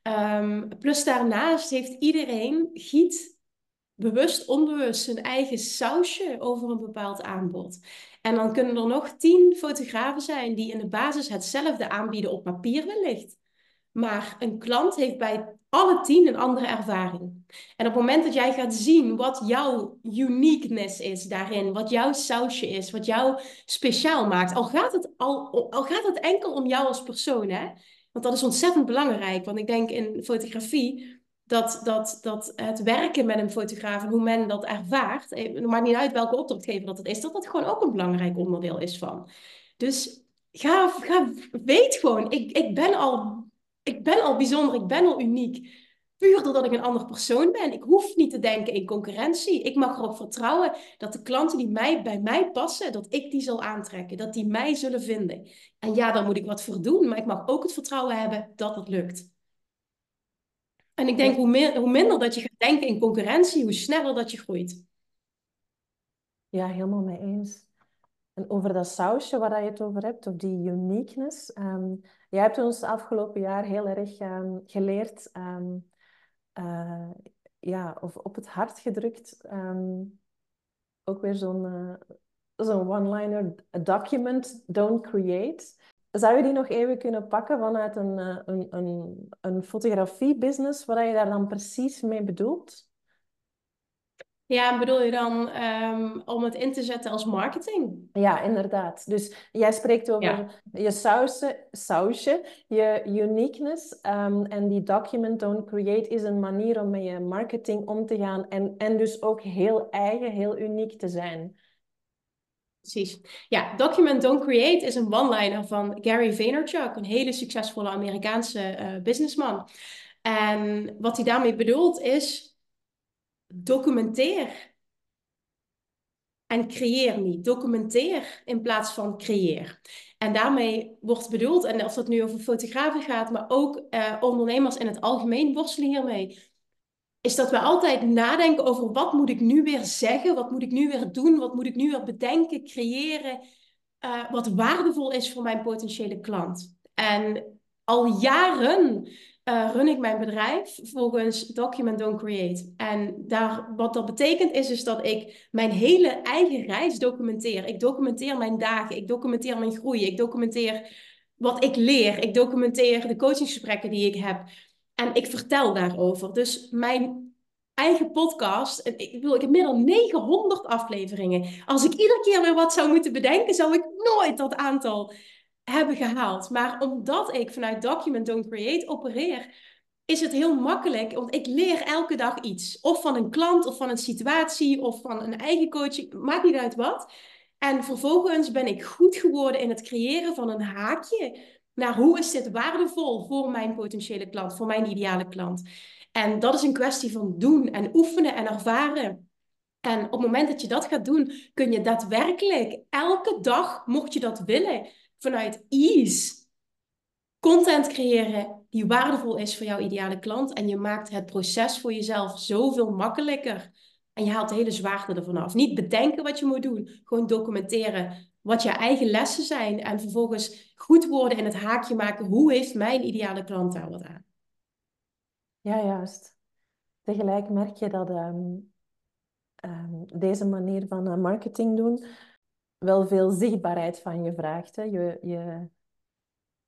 Um, plus daarnaast heeft iedereen giet bewust, onbewust zijn eigen sausje over een bepaald aanbod. En dan kunnen er nog tien fotografen zijn die in de basis hetzelfde aanbieden op papier wellicht. Maar een klant heeft bij alle tien een andere ervaring. En op het moment dat jij gaat zien wat jouw uniqueness is daarin, wat jouw sausje is, wat jou speciaal maakt, al gaat het, al, al gaat het enkel om jou als persoon, hè? want dat is ontzettend belangrijk. Want ik denk in fotografie dat, dat, dat het werken met een fotograaf en hoe men dat ervaart, eh, het maakt niet uit welke opdrachtgever dat het is, dat dat gewoon ook een belangrijk onderdeel is van. Dus ga, ga weet gewoon, ik, ik ben al ik ben al bijzonder, ik ben al uniek. Puur doordat ik een ander persoon ben. Ik hoef niet te denken in concurrentie. Ik mag erop vertrouwen dat de klanten die mij, bij mij passen, dat ik die zal aantrekken. Dat die mij zullen vinden. En ja, daar moet ik wat voor doen. Maar ik mag ook het vertrouwen hebben dat het lukt. En ik denk, hoe, meer, hoe minder dat je gaat denken in concurrentie, hoe sneller dat je groeit. Ja, helemaal mee eens. Over dat sausje waar je het over hebt, of die uniqueness. Um, jij hebt ons afgelopen jaar heel erg ehm, geleerd, ehm, eh, ja, of op het hart gedrukt. ook weer zo'n zo'n one-liner, document, don't create. Zou je die nog even kunnen pakken vanuit een, uh, een, een, een fotografie-business, wat je daar dan precies mee bedoelt? Ja, bedoel je dan ehm, om het in te zetten als marketing? Ja, inderdaad. Dus jij spreekt over je sausje, sausje, je uniqueness. Um, en die document don't create is een manier om met je marketing om te gaan. En, en dus ook heel eigen, heel uniek te zijn. Precies. Ja, Document Don't Create is een one-liner van Gary Vaynerchuk, een hele succesvolle Amerikaanse uh, businessman. En wat hij daarmee bedoelt is, documenteer. En creëer niet. Documenteer in plaats van creëer. En daarmee wordt bedoeld, en of dat nu over fotografen gaat, maar ook uh, ondernemers in het algemeen worstelen hiermee is dat we altijd nadenken over wat moet ik nu weer zeggen, wat moet ik nu weer doen, wat moet ik nu weer bedenken, creëren, uh, wat waardevol is voor mijn potentiële klant. En al jaren uh, run ik mijn bedrijf volgens Document Don't Create. En daar, wat dat betekent is, is dat ik mijn hele eigen reis documenteer. Ik documenteer mijn dagen, ik documenteer mijn groei, ik documenteer wat ik leer, ik documenteer de coachingsgesprekken die ik heb. En ik vertel daarover. Dus mijn eigen podcast, ik, bedoel, ik heb meer dan 900 afleveringen. Als ik iedere keer weer wat zou moeten bedenken, zou ik nooit dat aantal hebben gehaald. Maar omdat ik vanuit Document Don't Create opereer, is het heel makkelijk. Want ik leer elke dag iets. Of van een klant, of van een situatie, of van een eigen coaching. Maakt niet uit wat. En vervolgens ben ik goed geworden in het creëren van een haakje naar hoe is dit waardevol voor mijn potentiële klant, voor mijn ideale klant. En dat is een kwestie van doen en oefenen en ervaren. En op het moment dat je dat gaat doen, kun je daadwerkelijk elke dag, mocht je dat willen, vanuit ease content creëren die waardevol is voor jouw ideale klant. En je maakt het proces voor jezelf zoveel makkelijker. En je haalt de hele zwaarte ervan af. Niet bedenken wat je moet doen, gewoon documenteren wat je eigen lessen zijn en vervolgens goed worden in het haakje maken. Hoe heeft mijn ideale klant daar wat aan? Ja, juist. Tegelijk merk je dat ehm, ehm, deze manier van uh, marketing doen wel veel zichtbaarheid van je vraagt. Hè. Je, je,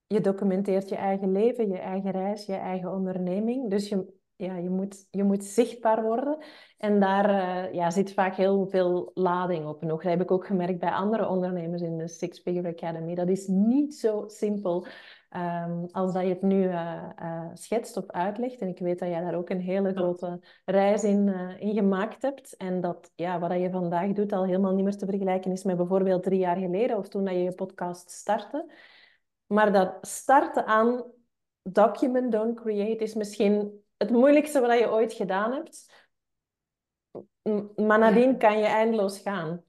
je documenteert je eigen leven, je eigen reis, je eigen onderneming. Dus je, ja, je, moet, je moet zichtbaar worden. En daar uh, ja, zit vaak heel veel lading op nog. Dat heb ik ook gemerkt bij andere ondernemers in de Six Figure Academy. Dat is niet zo simpel um, als dat je het nu uh, uh, schetst of uitlegt. En ik weet dat jij daar ook een hele grote reis in, in gemaakt hebt. En dat ja, wat je vandaag doet al helemaal niet meer te vergelijken is met bijvoorbeeld drie jaar geleden of toen dat je je podcast startte. Maar dat starten aan document, don't create is misschien het moeilijkste wat je ooit gedaan hebt. Maar nadien kan je eindeloos gaan.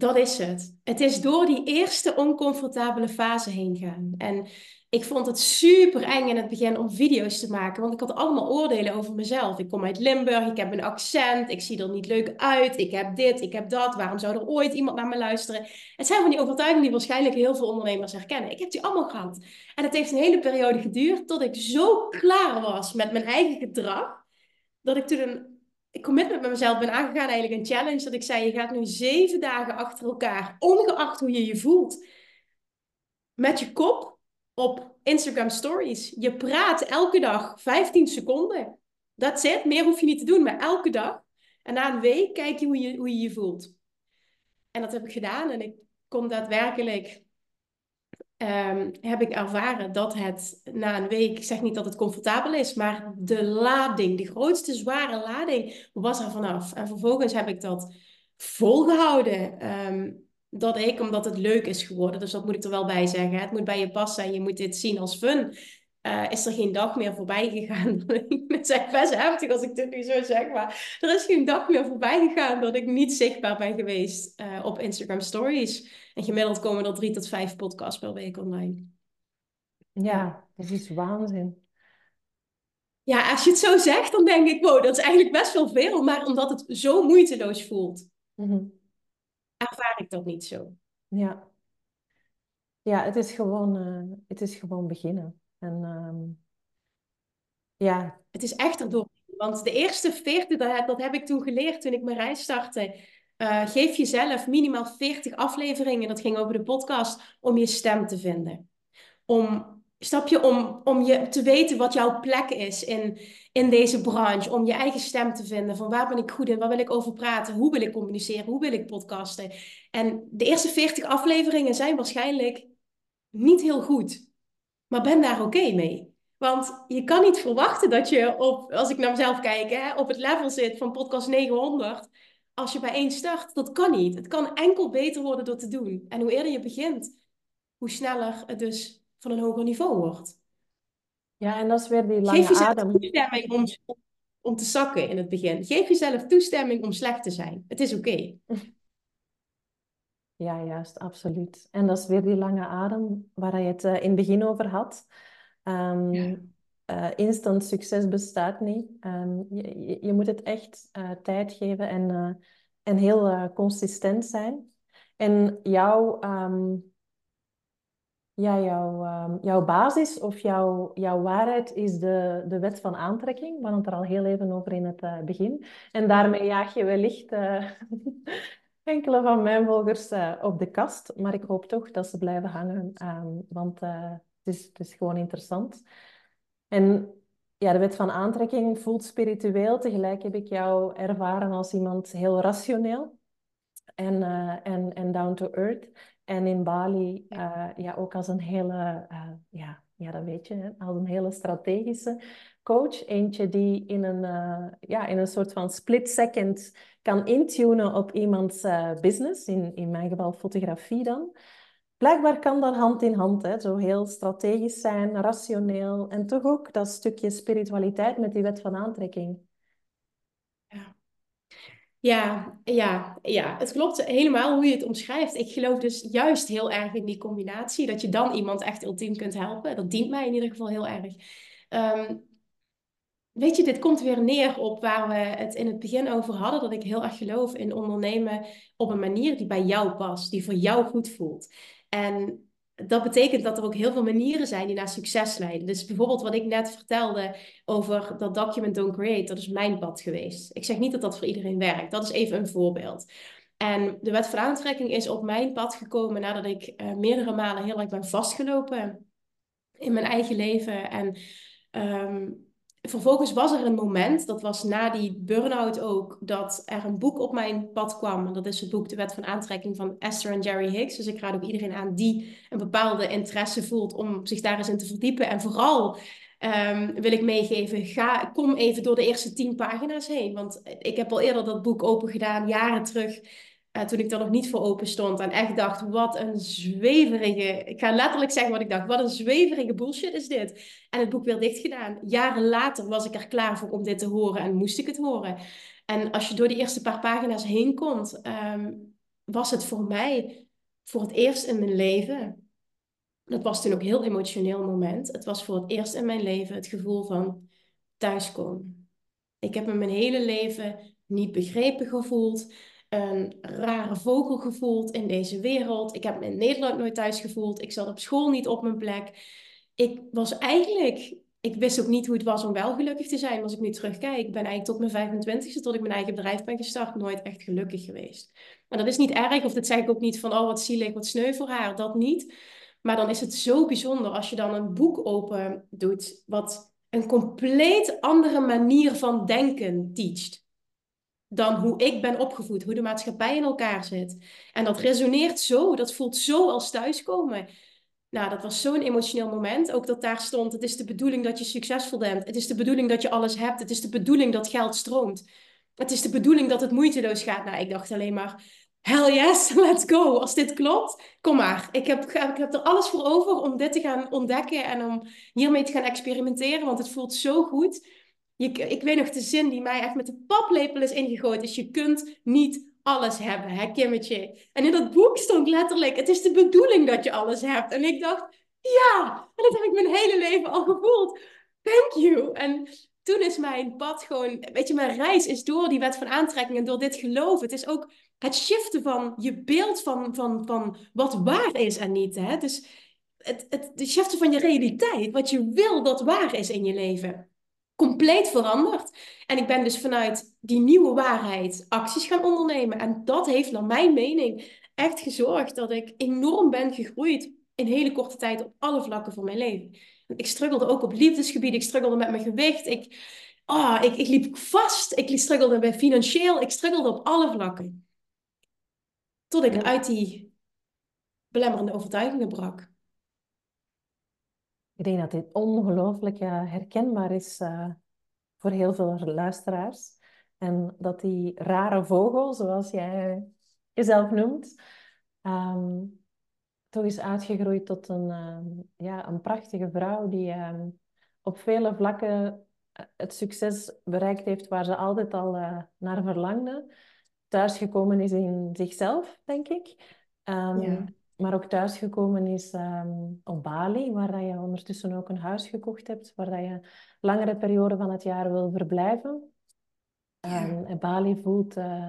Dat is het. Het is door die eerste oncomfortabele fase heen gaan. En ik vond het super eng in het begin om video's te maken, want ik had allemaal oordelen over mezelf. Ik kom uit Limburg, ik heb een accent, ik zie er niet leuk uit, ik heb dit, ik heb dat. Waarom zou er ooit iemand naar me luisteren? Het zijn van die overtuigingen die waarschijnlijk heel veel ondernemers herkennen. Ik heb die allemaal gehad. En het heeft een hele periode geduurd tot ik zo klaar was met mijn eigen gedrag, dat ik toen een commitment met mezelf ben aangegaan, eigenlijk een challenge, dat ik zei, je gaat nu zeven dagen achter elkaar, ongeacht hoe je je voelt, met je kop op Instagram Stories. Je praat elke dag 15 seconden. Dat zit, meer hoef je niet te doen, maar elke dag. En na een week kijk je hoe je hoe je, je voelt. En dat heb ik gedaan en ik kon daadwerkelijk um, heb ik ervaren dat het na een week, ik zeg niet dat het comfortabel is, maar de lading, de grootste zware lading, was er vanaf. En vervolgens heb ik dat volgehouden. Um, dat ik, omdat het leuk is geworden, dus dat moet ik er wel bij zeggen. Het moet bij je passen en je moet dit zien als fun. Uh, is er geen dag meer voorbij gegaan. [LAUGHS] Het is best heftig als ik dit nu zo zeg, maar er is geen dag meer voorbij gegaan dat ik niet zichtbaar ben geweest uh, op Instagram Stories. En gemiddeld komen er drie tot vijf podcasts per week online. Ja, dat is waanzin. Ja, als je het zo zegt, dan denk ik, wow, dat is eigenlijk best wel veel. Maar omdat het zo moeiteloos voelt, mm ervaar ik dat niet zo. Ja, ja het, is gewoon, uh, het is gewoon beginnen. En um, ja. Het is echt erdoor. Want de eerste 40, dat, dat heb ik toen geleerd toen ik mijn reis startte. Uh, geef jezelf minimaal 40 afleveringen, dat ging over de podcast, om je stem te vinden. Om Snap je? Om, om je te weten wat jouw plek is in, in deze branche. Om je eigen stem te vinden. Van waar ben ik goed in? Waar wil ik over praten? Hoe wil ik communiceren? Hoe wil ik podcasten? En de eerste 40 afleveringen zijn waarschijnlijk niet heel goed. Maar ben daar oké mee. Want je kan niet verwachten dat je op, als ik naar mezelf kijk, hè, op het level zit van podcast 900. Als je bij één start, dat kan niet. Het kan enkel beter worden door te doen. En hoe eerder je begint, hoe sneller het dus van een hoger niveau wordt. Ja, en dat is weer die lange Geef jezelf adem. toestemming om, om te zakken in het begin. Geef jezelf toestemming om slecht te zijn. Het is oké. [LAUGHS] Ja, juist, absoluut. En dat is weer die lange adem waar je het uh, in het begin over had. Um, uh, instant succes bestaat niet. Um, je, je, moet het echt uh, tijd geven en, en heel consistent zijn. En jouw ja, jouw, ehm, jouw basis of jouw, jouw waarheid is de, de wet van aantrekking. We hadden het er al heel even over in het begin. En daarmee jaag je wellicht [LAUGHS] enkele van mijn volgers op de kast. Maar ik hoop toch dat ze blijven hangen, want het, is, het is gewoon interessant. En ja, de wet van aantrekking voelt spiritueel. Tegelijk heb ik jou ervaren als iemand heel rationeel en, en, en down to earth. En in Bali ja. Uh, ja ook als een hele, uh, ja, ja, dat weet je, hè, als een hele strategische coach. Eentje die in een, ja, in een soort van split second kan intunen op iemands business, in, in mijn geval fotografie dan. Blijkbaar kan dat hand in hand, hè, zo heel strategisch zijn, rationeel en toch ook dat stukje spiritualiteit met die wet van aantrekking. Ja, ja, ja, het klopt helemaal hoe je het omschrijft. Ik geloof dus juist heel erg in die combinatie, dat je dan iemand echt ultiem kunt helpen. Dat dient mij in ieder geval heel erg. Ehm, weet je, dit komt weer neer op waar we het in het begin over hadden, dat ik heel erg geloof in ondernemen op een manier die bij jou past, die voor jou goed voelt. En dat betekent dat er ook heel veel manieren zijn die naar succes leiden. Dus bijvoorbeeld wat ik net vertelde over dat document don't create, dat is mijn pad geweest. Ik zeg niet dat dat voor iedereen werkt, dat is even een voorbeeld. En de wet van aantrekking is op mijn pad gekomen nadat ik uh, meerdere malen heel erg ben vastgelopen in mijn eigen leven. En um, vervolgens was er een moment, dat was na die burn-out ook, dat er een boek op mijn pad kwam. dat is het boek De Wet van Aantrekking van Esther en Jerry Hicks. Dus ik raad ook iedereen aan die een bepaalde interesse voelt om zich daar eens in te verdiepen. En vooral um, wil ik meegeven, ga, kom even door de eerste tien pagina's heen. Want ik heb al eerder dat boek open gedaan, jaren terug. Uh, toen ik er nog niet voor open stond en echt dacht, wat een zweverige, ik ga letterlijk zeggen wat ik dacht, wat een zweverige bullshit is dit. En het boek weer dicht gedaan. Jaren later was ik er klaar voor om dit te horen en moest ik het horen. En als je door die eerste paar pagina's heen komt, um, was het voor mij voor het eerst in mijn leven, dat was toen ook een heel emotioneel moment, het was voor het eerst in mijn leven het gevoel van thuiskomen. Ik heb me mijn hele leven niet begrepen gevoeld een rare vogel gevoeld in deze wereld. Ik heb me in Nederland nooit thuis gevoeld. Ik zat op school niet op mijn plek. Ik was eigenlijk, ik wist ook niet hoe het was om wel gelukkig te zijn. Als ik nu terugkijk, ik ben eigenlijk tot mijn 25ste, tot ik mijn eigen bedrijf ben gestart, nooit echt gelukkig geweest. Maar dat is niet erg, of dat zeg ik ook niet van, oh wat zielig, wat sneu voor haar, dat niet. Maar dan is het zo bijzonder als je dan een boek open doet, wat een compleet andere manier van denken teacht dan hoe ik ben opgevoed, hoe de maatschappij in elkaar zit. En dat resoneert zo, dat voelt zo als thuiskomen. Nou, dat was zo'n emotioneel moment. Ook dat daar stond: het is de bedoeling dat je succesvol bent. Het is de bedoeling dat je alles hebt. Het is de bedoeling dat geld stroomt. Het is de bedoeling dat het moeiteloos gaat. Nou, ik dacht alleen maar: hell yes, [LAUGHS] let's go. Als dit klopt, kom maar. Ik heb, ik heb er alles voor over om dit te gaan ontdekken en om hiermee te gaan experimenteren, want het voelt zo goed. Ik weet nog de zin die mij echt met de paplepel is ingegooid. Is je kunt niet alles hebben, hè Kimmetje? En in dat boek stond letterlijk, het is de bedoeling dat je alles hebt. En ik dacht, ja! En dat heb ik mijn hele leven al gevoeld. Thank you! En toen is mijn pad gewoon, weet je, mijn reis is door die wet van aantrekking en door dit geloof. Het is ook het shiften van je beeld van, van, van wat waar is en niet. Hè? Dus het, het, het shiften van je realiteit, wat je wil dat waar is in je leven compleet veranderd. En ik ben dus vanuit die nieuwe waarheid acties gaan ondernemen. En dat heeft naar mijn mening echt gezorgd dat ik enorm ben gegroeid in hele korte tijd op alle vlakken van mijn leven. Ik struggelde ook op liefdesgebied, ik struggelde met mijn gewicht, ik, oh, ik, ik liep vast, ik struggelde bij financieel, ik struggelde op alle vlakken. Tot ik uit die belemmerende overtuigingen brak. Ik denk dat dit ongelooflijk herkenbaar is uh, voor heel veel luisteraars. En dat die rare vogel, zoals jij jezelf noemt, um, toch is uitgegroeid tot een, um, ja, een prachtige vrouw die um, op vele vlakken eh, het succes bereikt heeft waar ze altijd al naar verlangde. Thuisgekomen is in zichzelf, denk ik. Ja maar ook thuisgekomen is um, op Bali, waar je ondertussen ook een huis gekocht hebt, waar je langere perioden van het jaar wil verblijven. Um, en Bali voelt, uh,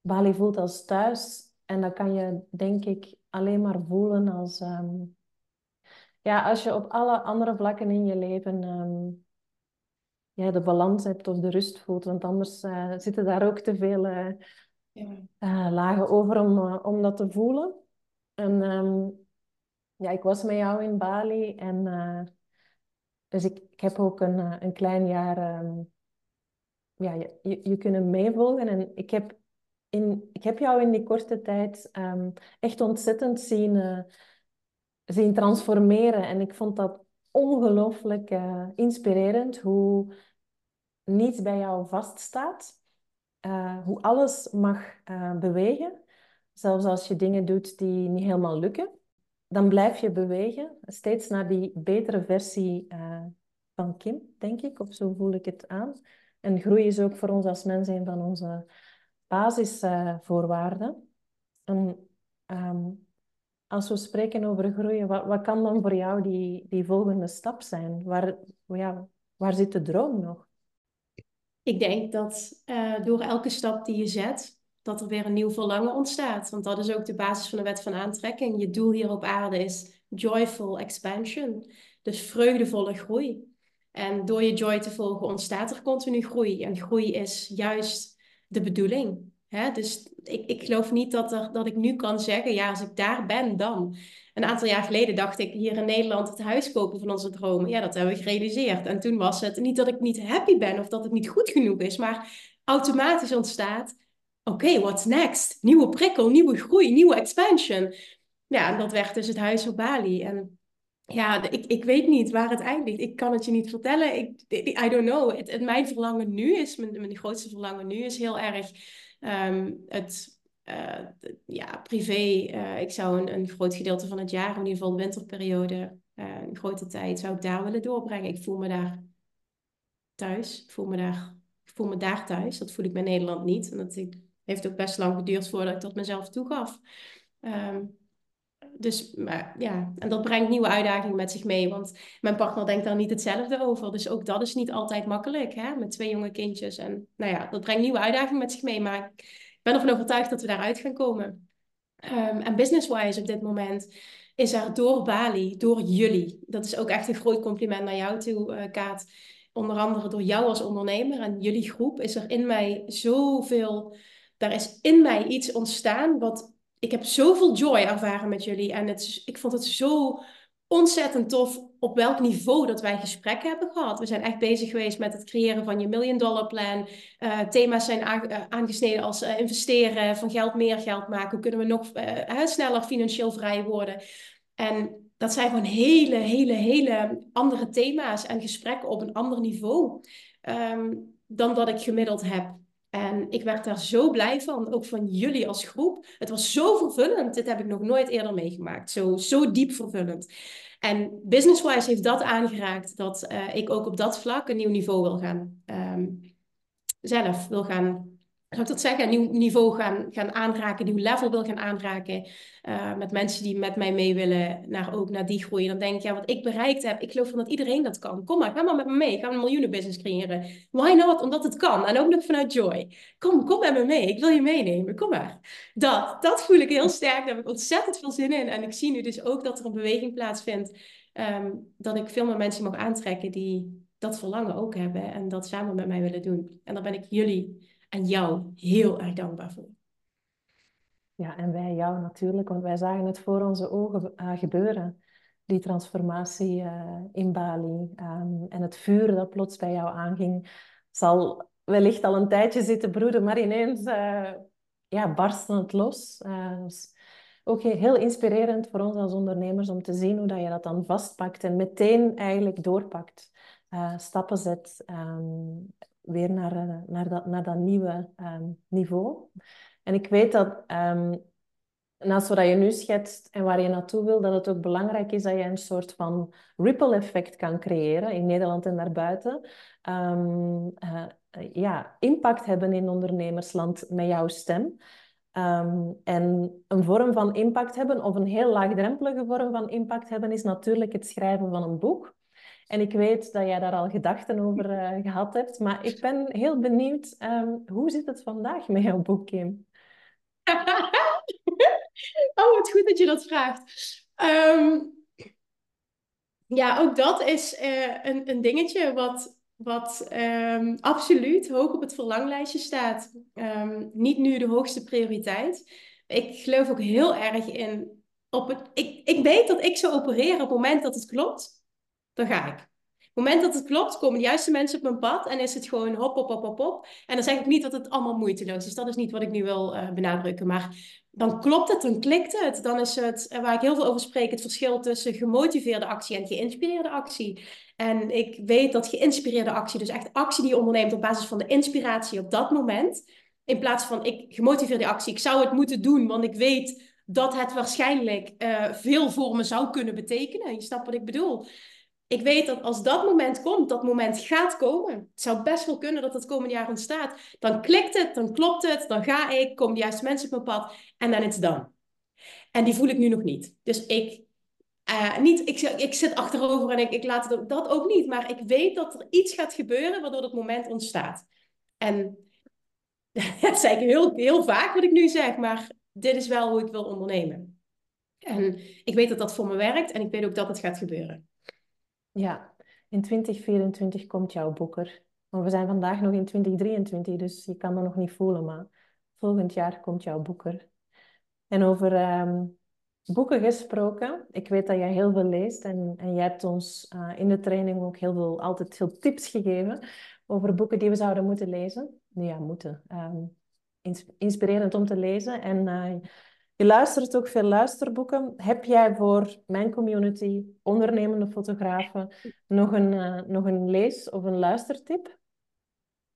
Bali voelt als thuis. En dat kan je, denk ik, alleen maar voelen als... Um, ja, als je op alle andere vlakken in je leven ja, de balans hebt of de rust voelt. Want anders uh, zitten daar ook te veel uh, ja. lagen over om, om dat te voelen. En ehm, ja, ik was met jou in Bali en uh, dus ik, heb ook een, uh, een klein jaar um, ja, je, je, kunnen meevolgen. En ik heb, in, ik heb jou in die korte tijd um, echt ontzettend zien, uh, zien transformeren. En ik vond dat ongelooflijk inspirerend hoe niets bij jou vaststaat. hoe alles mag bewegen. Zelfs als je dingen doet die niet helemaal lukken, dan blijf je bewegen. Steeds naar die betere versie uh, van Kim, denk ik. Of zo voel ik het aan. En groei is ook voor ons als mens een van onze basisvoorwaarden. En um, als we spreken over groeien, wat, wat, kan dan voor jou die, die volgende stap zijn? Waar, ja, waar zit de droom nog? Ik denk dat uh, door elke stap die je zet, dat er weer een nieuw verlangen ontstaat. Want dat is ook de basis van de wet van aantrekking. Je doel hier op aarde is joyful expansion. Dus vreugdevolle groei. En door je joy te volgen ontstaat er continu groei. En groei is juist de bedoeling. Dus ik, ik geloof niet dat, er, dat ik nu kan zeggen, ja, als ik daar ben, dan. Een aantal jaar geleden dacht ik hier in Nederland het huis kopen van onze dromen. Ja, dat hebben we gerealiseerd. En toen was het niet dat ik niet happy ben of dat het niet goed genoeg is, maar automatisch ontstaat oké, what's next? Nieuwe prikkel, nieuwe groei, nieuwe expansion. Ja, dat werd dus het huis op Bali. En ja, ik, ik weet niet waar het eindigt. Ik kan het je niet vertellen. Ik, I don't know. Het, mijn verlangen nu is, mijn, mijn grootste verlangen nu is heel erg um, het... Uh, ja, privé. Uh, ik zou een, een groot gedeelte van het jaar, in ieder geval de winterperiode, uh, een grote tijd, zou ik daar willen doorbrengen. Ik voel me daar thuis. Voel me daar, ik voel me daar thuis. Dat voel ik bij Nederland niet. En dat ik heeft ook best lang geduurd voordat ik dat mezelf toegaf. Um, dus maar, ja, en dat brengt nieuwe uitdagingen met zich mee, want mijn partner denkt daar niet hetzelfde over. Dus ook dat is niet altijd makkelijk, hè, met twee jonge kindjes. En nou ja, dat brengt nieuwe uitdagingen met zich mee, maar ik ben ervan overtuigd dat we daaruit gaan komen. Um, en business-wise op dit moment is er door Bali, door jullie, dat is ook echt een groot compliment naar jou toe, uh, Kaat. Onder andere door jou als ondernemer en jullie groep is er in mij zoveel daar is in mij iets ontstaan wat ik heb zoveel joy ervaren met jullie en het, ik vond het zo ontzettend tof op welk niveau dat wij gesprekken hebben gehad. We zijn echt bezig geweest met het creëren van je million dollar plan. Uh, thema's zijn uh, aangesneden als uh, investeren, van geld meer geld maken. Hoe kunnen we nog sneller financieel vrij worden? En dat zijn gewoon hele, hele, hele andere thema's en gesprekken op een ander niveau um, dan dat ik gemiddeld heb. En ik werd daar zo blij van, ook van jullie als groep. Het was zo vervullend. Dit heb ik nog nooit eerder meegemaakt. Zo, zo diep vervullend. En business-wise heeft dat aangeraakt dat uh, ik ook op dat vlak een nieuw niveau wil gaan. Um, zelf wil gaan zou ik dat zeggen, een nieuw niveau gaan, gaan aanraken, nieuw level wil gaan aanraken. Uh, met mensen die met mij mee willen naar, ook naar die groei. Dan denk ik, ja, wat ik bereikt heb, ik geloof van dat iedereen dat kan. Kom maar, ga maar met me mee. Ga een miljoenenbusiness creëren. Why not? Omdat het kan. En ook nog vanuit joy. Kom, kom met me mee. Ik wil je meenemen. Kom maar. Dat, dat voel ik heel sterk. Daar heb ik ontzettend veel zin in. En ik zie nu dus ook dat er een beweging plaatsvindt. Um, dat ik veel meer mensen mag aantrekken die dat verlangen ook hebben. En dat samen met mij willen doen. En dan ben ik jullie en jou heel erg dankbaar voor. Ja, en wij jou natuurlijk, want wij zagen het voor onze ogen uh, gebeuren. Die transformatie uh, in Bali. Um, en het vuur dat plots bij jou aanging, zal wellicht al een tijdje zitten broeden, maar ineens uh, ja, barstte het los. Dus ook heel inspirerend voor ons als ondernemers om te zien hoe dat je dat dan vastpakt en meteen eigenlijk doorpakt. stappen zet, um, weer naar, naar, dat, naar dat nieuwe um, niveau. En ik weet dat um, naast wat je nu schetst en waar je naartoe wil, dat het ook belangrijk is dat je een soort van ripple effect kan creëren in Nederland en daarbuiten. Um, ja, impact hebben in ondernemersland met jouw stem. En een vorm van impact hebben, of een heel laagdrempelige vorm van impact hebben, is natuurlijk het schrijven van een boek. En ik weet dat jij daar al gedachten over uh, gehad hebt, maar ik ben heel benieuwd, um, hoe zit het vandaag met jouw boek, Kim? [LAUGHS] oh, wat goed dat je dat vraagt. Um, ja, ook dat is uh, een, een dingetje wat, wat um, absoluut hoog op het verlanglijstje staat. Niet nu de hoogste prioriteit. Ik geloof ook heel erg in. Op het, ik, ik weet dat ik zou opereren op het moment dat het klopt, dan ga ik het moment dat het klopt, komen de juiste mensen op mijn pad en is het gewoon hop, hop, hop, hop, hop. En dan zeg ik niet dat het allemaal moeiteloos is. Dat is niet wat ik nu wil uh, benadrukken. Maar dan klopt het, dan klikt het. Dan is het, waar ik heel veel over spreek, het verschil tussen gemotiveerde actie en geïnspireerde actie. En ik weet dat geïnspireerde actie, dus echt actie die je onderneemt op basis van de inspiratie op dat moment. In plaats van ik gemotiveerde actie, ik zou het moeten doen, want ik weet dat het waarschijnlijk uh, veel voor me zou kunnen betekenen. Je snapt wat ik bedoel ik weet dat als dat moment komt, dat moment gaat komen. Het zou best wel kunnen dat het komende jaar ontstaat. Dan klikt het, dan klopt het, dan ga ik, komen de juiste mensen op mijn pad en dan is het dan. En die voel ik nu nog niet. Dus ik, uh, niet, ik, ik zit achterover en ik, ik laat het dat ook niet. Maar ik weet dat er iets gaat gebeuren waardoor dat moment ontstaat. En [LAUGHS] dat zeg ik heel, heel vaak wat ik nu zeg, maar dit is wel hoe ik wil ondernemen. En ik weet dat dat voor me werkt en ik weet ook dat het gaat gebeuren. Ja, in 2024 komt jouw boeker. Maar we zijn vandaag nog in 2023, dus je kan dat nog niet voelen, maar volgend jaar komt jouw boeker. En over ehm, boeken gesproken, ik weet dat jij heel veel leest en, en jij hebt ons uh, in de training ook heel veel, altijd veel tips gegeven over boeken die we zouden moeten lezen. Nu ja, moeten. Um, inspirerend om te lezen. En uh, je luistert ook veel luisterboeken. Heb jij voor mijn community, ondernemende fotografen, nog een, uh, nog een lees- of een luistertip?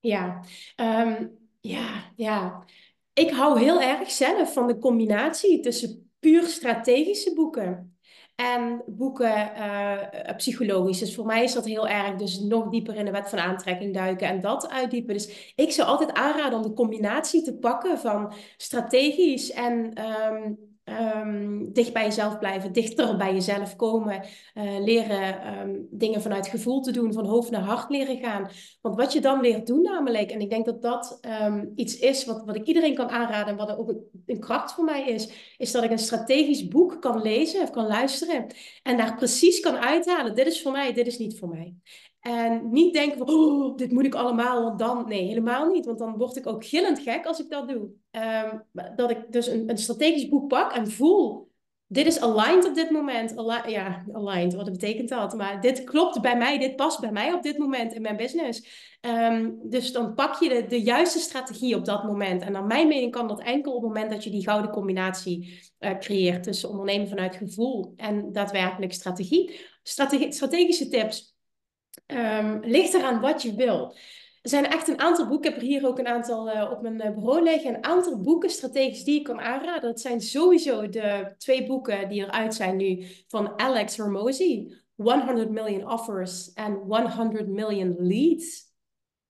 Ja, um, ja, ja. Ik hou heel erg zelf van de combinatie tussen puur strategische boeken en boeken uh, psychologisch. Dus voor mij is dat heel erg. Dus nog dieper in de wet van aantrekking duiken en dat uitdiepen. Dus ik zou altijd aanraden om de combinatie te pakken van strategisch en um, Um, dicht bij jezelf blijven, dichter bij jezelf komen, uh, leren um, dingen vanuit gevoel te doen, van hoofd naar hart leren gaan. Want wat je dan leert doen namelijk, en ik denk dat dat um, iets is wat, wat ik iedereen kan aanraden en wat ook een, kracht voor mij is, is dat ik een strategisch boek kan lezen of kan luisteren en daar precies kan uithalen, dit is voor mij, dit is niet voor mij. En niet denken van, oh, dit moet ik allemaal, want dan... Nee, helemaal niet. Want dan word ik ook gillend gek als ik dat doe. Um, dat ik dus een, een strategisch boek pak en voel... Dit is aligned op dit moment. Ja, aligned, wat betekent dat? Maar dit klopt bij mij, dit past bij mij op dit moment in mijn business. Um, dus dan pak je de, de juiste strategie op dat moment. En naar mijn mening kan dat enkel op het moment dat je die gouden combinatie uh, creëert... tussen ondernemen vanuit gevoel en daadwerkelijk strategie. Strate strategische tips Um, ligt eraan wat je wil. Er zijn echt een aantal boeken. Ik heb er hier ook een aantal uh, op mijn uh, bureau liggen. Een aantal boeken strategisch die ik kan aanraden. Dat zijn sowieso de twee boeken die eruit zijn nu van Alex Hormozy. 100 Million Offers en 100 Million Leads.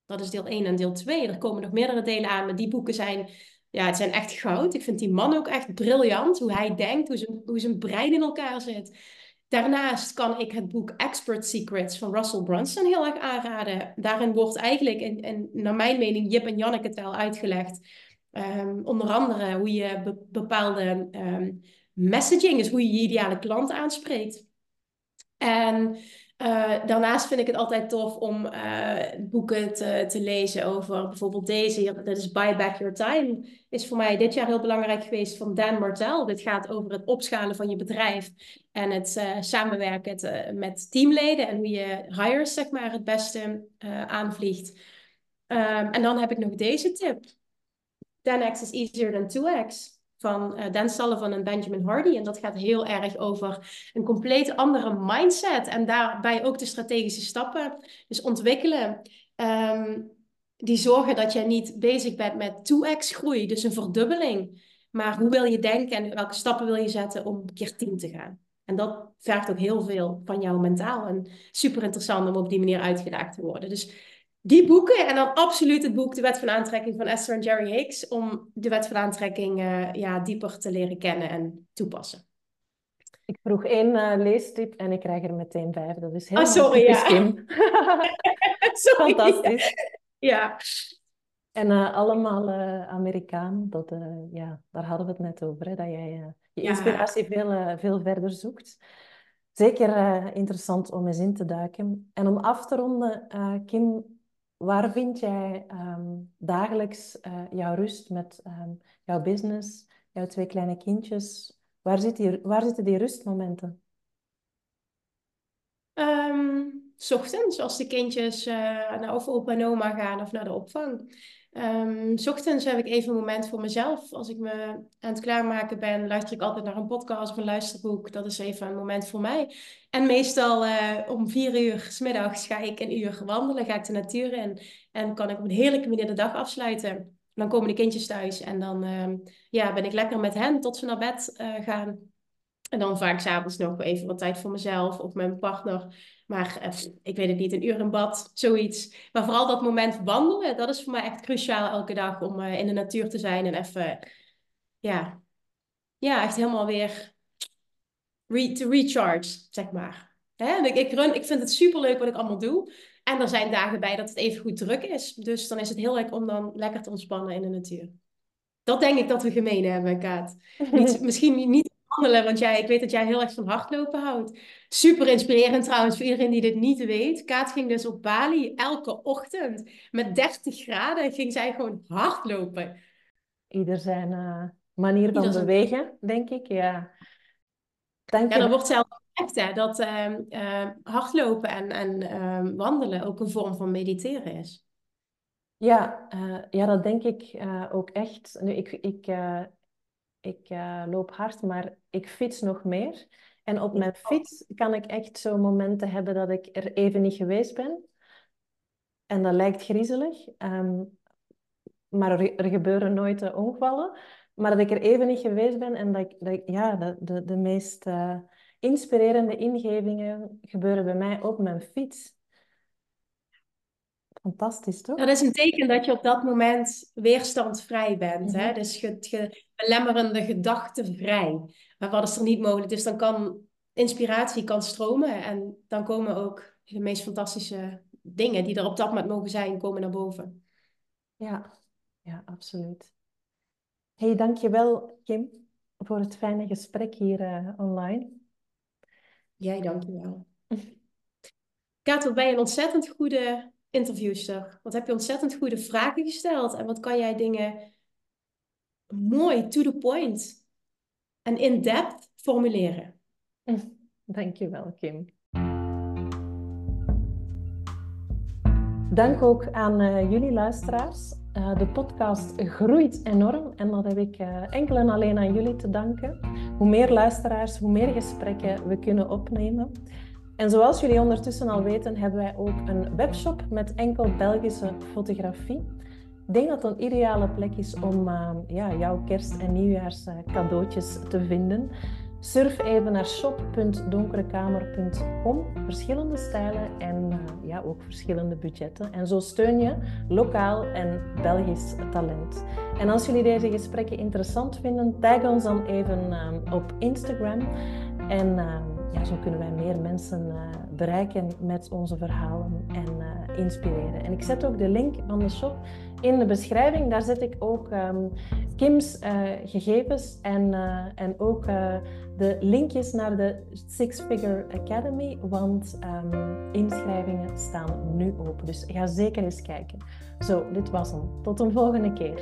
Dat is deel 1 en deel 2. Er komen nog meerdere delen aan, maar die boeken zijn, ja, het zijn echt goud. Ik vind die man ook echt briljant. Hoe hij denkt, hoe zijn, hoe zijn brein in elkaar zit. Daarnaast kan ik het boek Expert Secrets van Russell Brunson heel erg aanraden. Daarin wordt eigenlijk, en, naar mijn mening, Jip en Janneke tel uitgelegd. Um, onder andere hoe je bepaalde um, messaging, dus hoe je je ideale klant aanspreekt. En Uh, daarnaast vind ik het altijd tof om uh, boeken te, te, lezen over bijvoorbeeld deze. Dat is Buy Back Your Time. Is voor mij dit jaar heel belangrijk geweest van Dan Martel. Dit gaat over het opschalen van je bedrijf en het uh, samenwerken het, met teamleden en hoe je hires zeg maar het beste aanvliegt. Um, en dan heb ik nog deze tip. 10x is easier than 2x van uh, Dan Sullivan en Benjamin Hardy. En dat gaat heel erg over een compleet andere mindset. En daarbij ook de strategische stappen. Dus ontwikkelen. Um, die zorgen dat jij niet bezig bent met 2x groei, dus een verdubbeling. Maar hoe wil je denken en welke stappen wil je zetten om keer 10 te gaan? En dat vergt ook heel veel van jou mentaal. En super interessant om op die manier uitgedaagd te worden. Dus die boeken en dan absoluut het boek De Wet van Aantrekking van Esther en Jerry Hicks. Om de Wet van Aantrekking uh, ja, dieper te leren kennen en toepassen. Ik vroeg één uh, leestip en ik krijg er meteen vijf. Dat is heel oh, [LAUGHS] sorry, ja. sorry, Fantastisch. Ja. En uh, allemaal Amerikaan, dat, ja, daar hadden we het net over. Hè, dat jij je inspiratie ja. veel, veel verder zoekt. Zeker interessant om eens in te duiken. En om af te ronden, Kim, Waar vind jij ehm, dagelijks uh, jouw rust met um, jouw business, jouw twee kleine kindjes? Waar, zit waar zitten die rustmomenten? Um, s ochtends, als de kindjes uh, naar of opa en oma gaan of naar de opvang. Um, ochtends heb ik even een moment voor mezelf. Als ik me aan het klaarmaken ben, luister ik altijd naar een podcast of een luisterboek. Dat is even een moment voor mij. En meestal uh, om vier uur s middags ga ik een uur wandelen, ga ik de natuur in. En kan ik op een heerlijke manier de dag afsluiten. Dan komen de kindjes thuis en dan uh, ja, ben ik lekker met hen tot ze naar bed uh, gaan. En dan vaak s'avonds nog even wat tijd voor mezelf of mijn partner. Maar eh, ik weet het niet, een uur in bad, zoiets. Maar vooral dat moment wandelen, dat is voor mij echt cruciaal elke dag om uh, in de natuur te zijn en even, ja, ja echt helemaal weer re te recharge, zeg maar. Hè? Ik, ik, run, ik vind het superleuk wat ik allemaal doe. En er zijn dagen bij dat het even goed druk is. Dus dan is het heel leuk om dan lekker te ontspannen in de natuur. Dat denk ik dat we gemeen hebben, Kaat. Niet, [LAUGHS] misschien niet wandelen, want jij, ik weet dat jij heel erg van hardlopen houdt. Super inspirerend trouwens voor iedereen die dit niet weet. Kaat ging dus op Bali elke ochtend met 30 graden ging zij gewoon hardlopen. Ieder zijn uh, manier van bewegen, denk ik. Ja, Dank ja dan wordt zelfs gezegd hè, dat uh, uh, hardlopen en, en ehm, wandelen ook een vorm van mediteren is. Ja, uh, ja dat denk ik ook echt. Nu, ik, ik, ik loop hard, maar ik fiets nog meer. En op mijn fiets kan ik echt zo momenten hebben dat ik er even niet geweest ben. En dat lijkt griezelig. Um, maar er, er, gebeuren nooit uh, ongevallen. Maar dat ik er even niet geweest ben en dat ik, dat ik ja, de, de, de meest uh, inspirerende ingevingen gebeuren bij mij op mijn fiets. Fantastisch, toch? Dat is een teken dat je op dat moment weerstandvrij bent. Mm -hmm. hè? Mhm. Dus ge, ge, belemmerende gedachten vrij. Maar wat is er niet mogelijk? Dus dan kan inspiratie kan stromen en dan komen ook de meest fantastische dingen die er op dat moment mogen zijn, komen naar boven. Ja, ja absoluut. Hey, dankjewel Kim voor het fijne gesprek hier uh, online. Jij dankjewel. [LAUGHS] Kaat, wat ben je een ontzettend goede interviewster. Wat heb je ontzettend goede vragen gesteld en wat kan jij dingen mooi, to the point en in-depth formuleren. Dankjewel, Kim. Dank ook aan uh, jullie luisteraars. Uh, de podcast groeit enorm en dat heb ik uh, enkel en alleen aan jullie te danken. Hoe meer luisteraars, hoe meer gesprekken we kunnen opnemen. En zoals jullie ondertussen al weten, hebben wij ook een webshop met enkel Belgische fotografie. Ik denk dat het een ideale plek is om uh, ja, jouw kerst- en nieuwjaars cadeautjes te vinden. Surf even naar shop.donkerekamer.com. Verschillende stijlen en uh, ja, ook verschillende budgetten. En zo steun je lokaal en Belgisch talent. En als jullie deze gesprekken interessant vinden, tag ons dan even uh, op Instagram. En ja, zo kunnen wij meer mensen uh, bereiken met onze verhalen en uh, inspireren. En ik zet ook de link van de shop In de beschrijving, daar zet ik ook ehm, Kim's uh, gegevens en, uh, en ook uh, de linkjes naar de Six Figure Academy, want um, inschrijvingen staan nu open. Dus ga zeker eens kijken. Zo, dit was hem. Tot een volgende keer.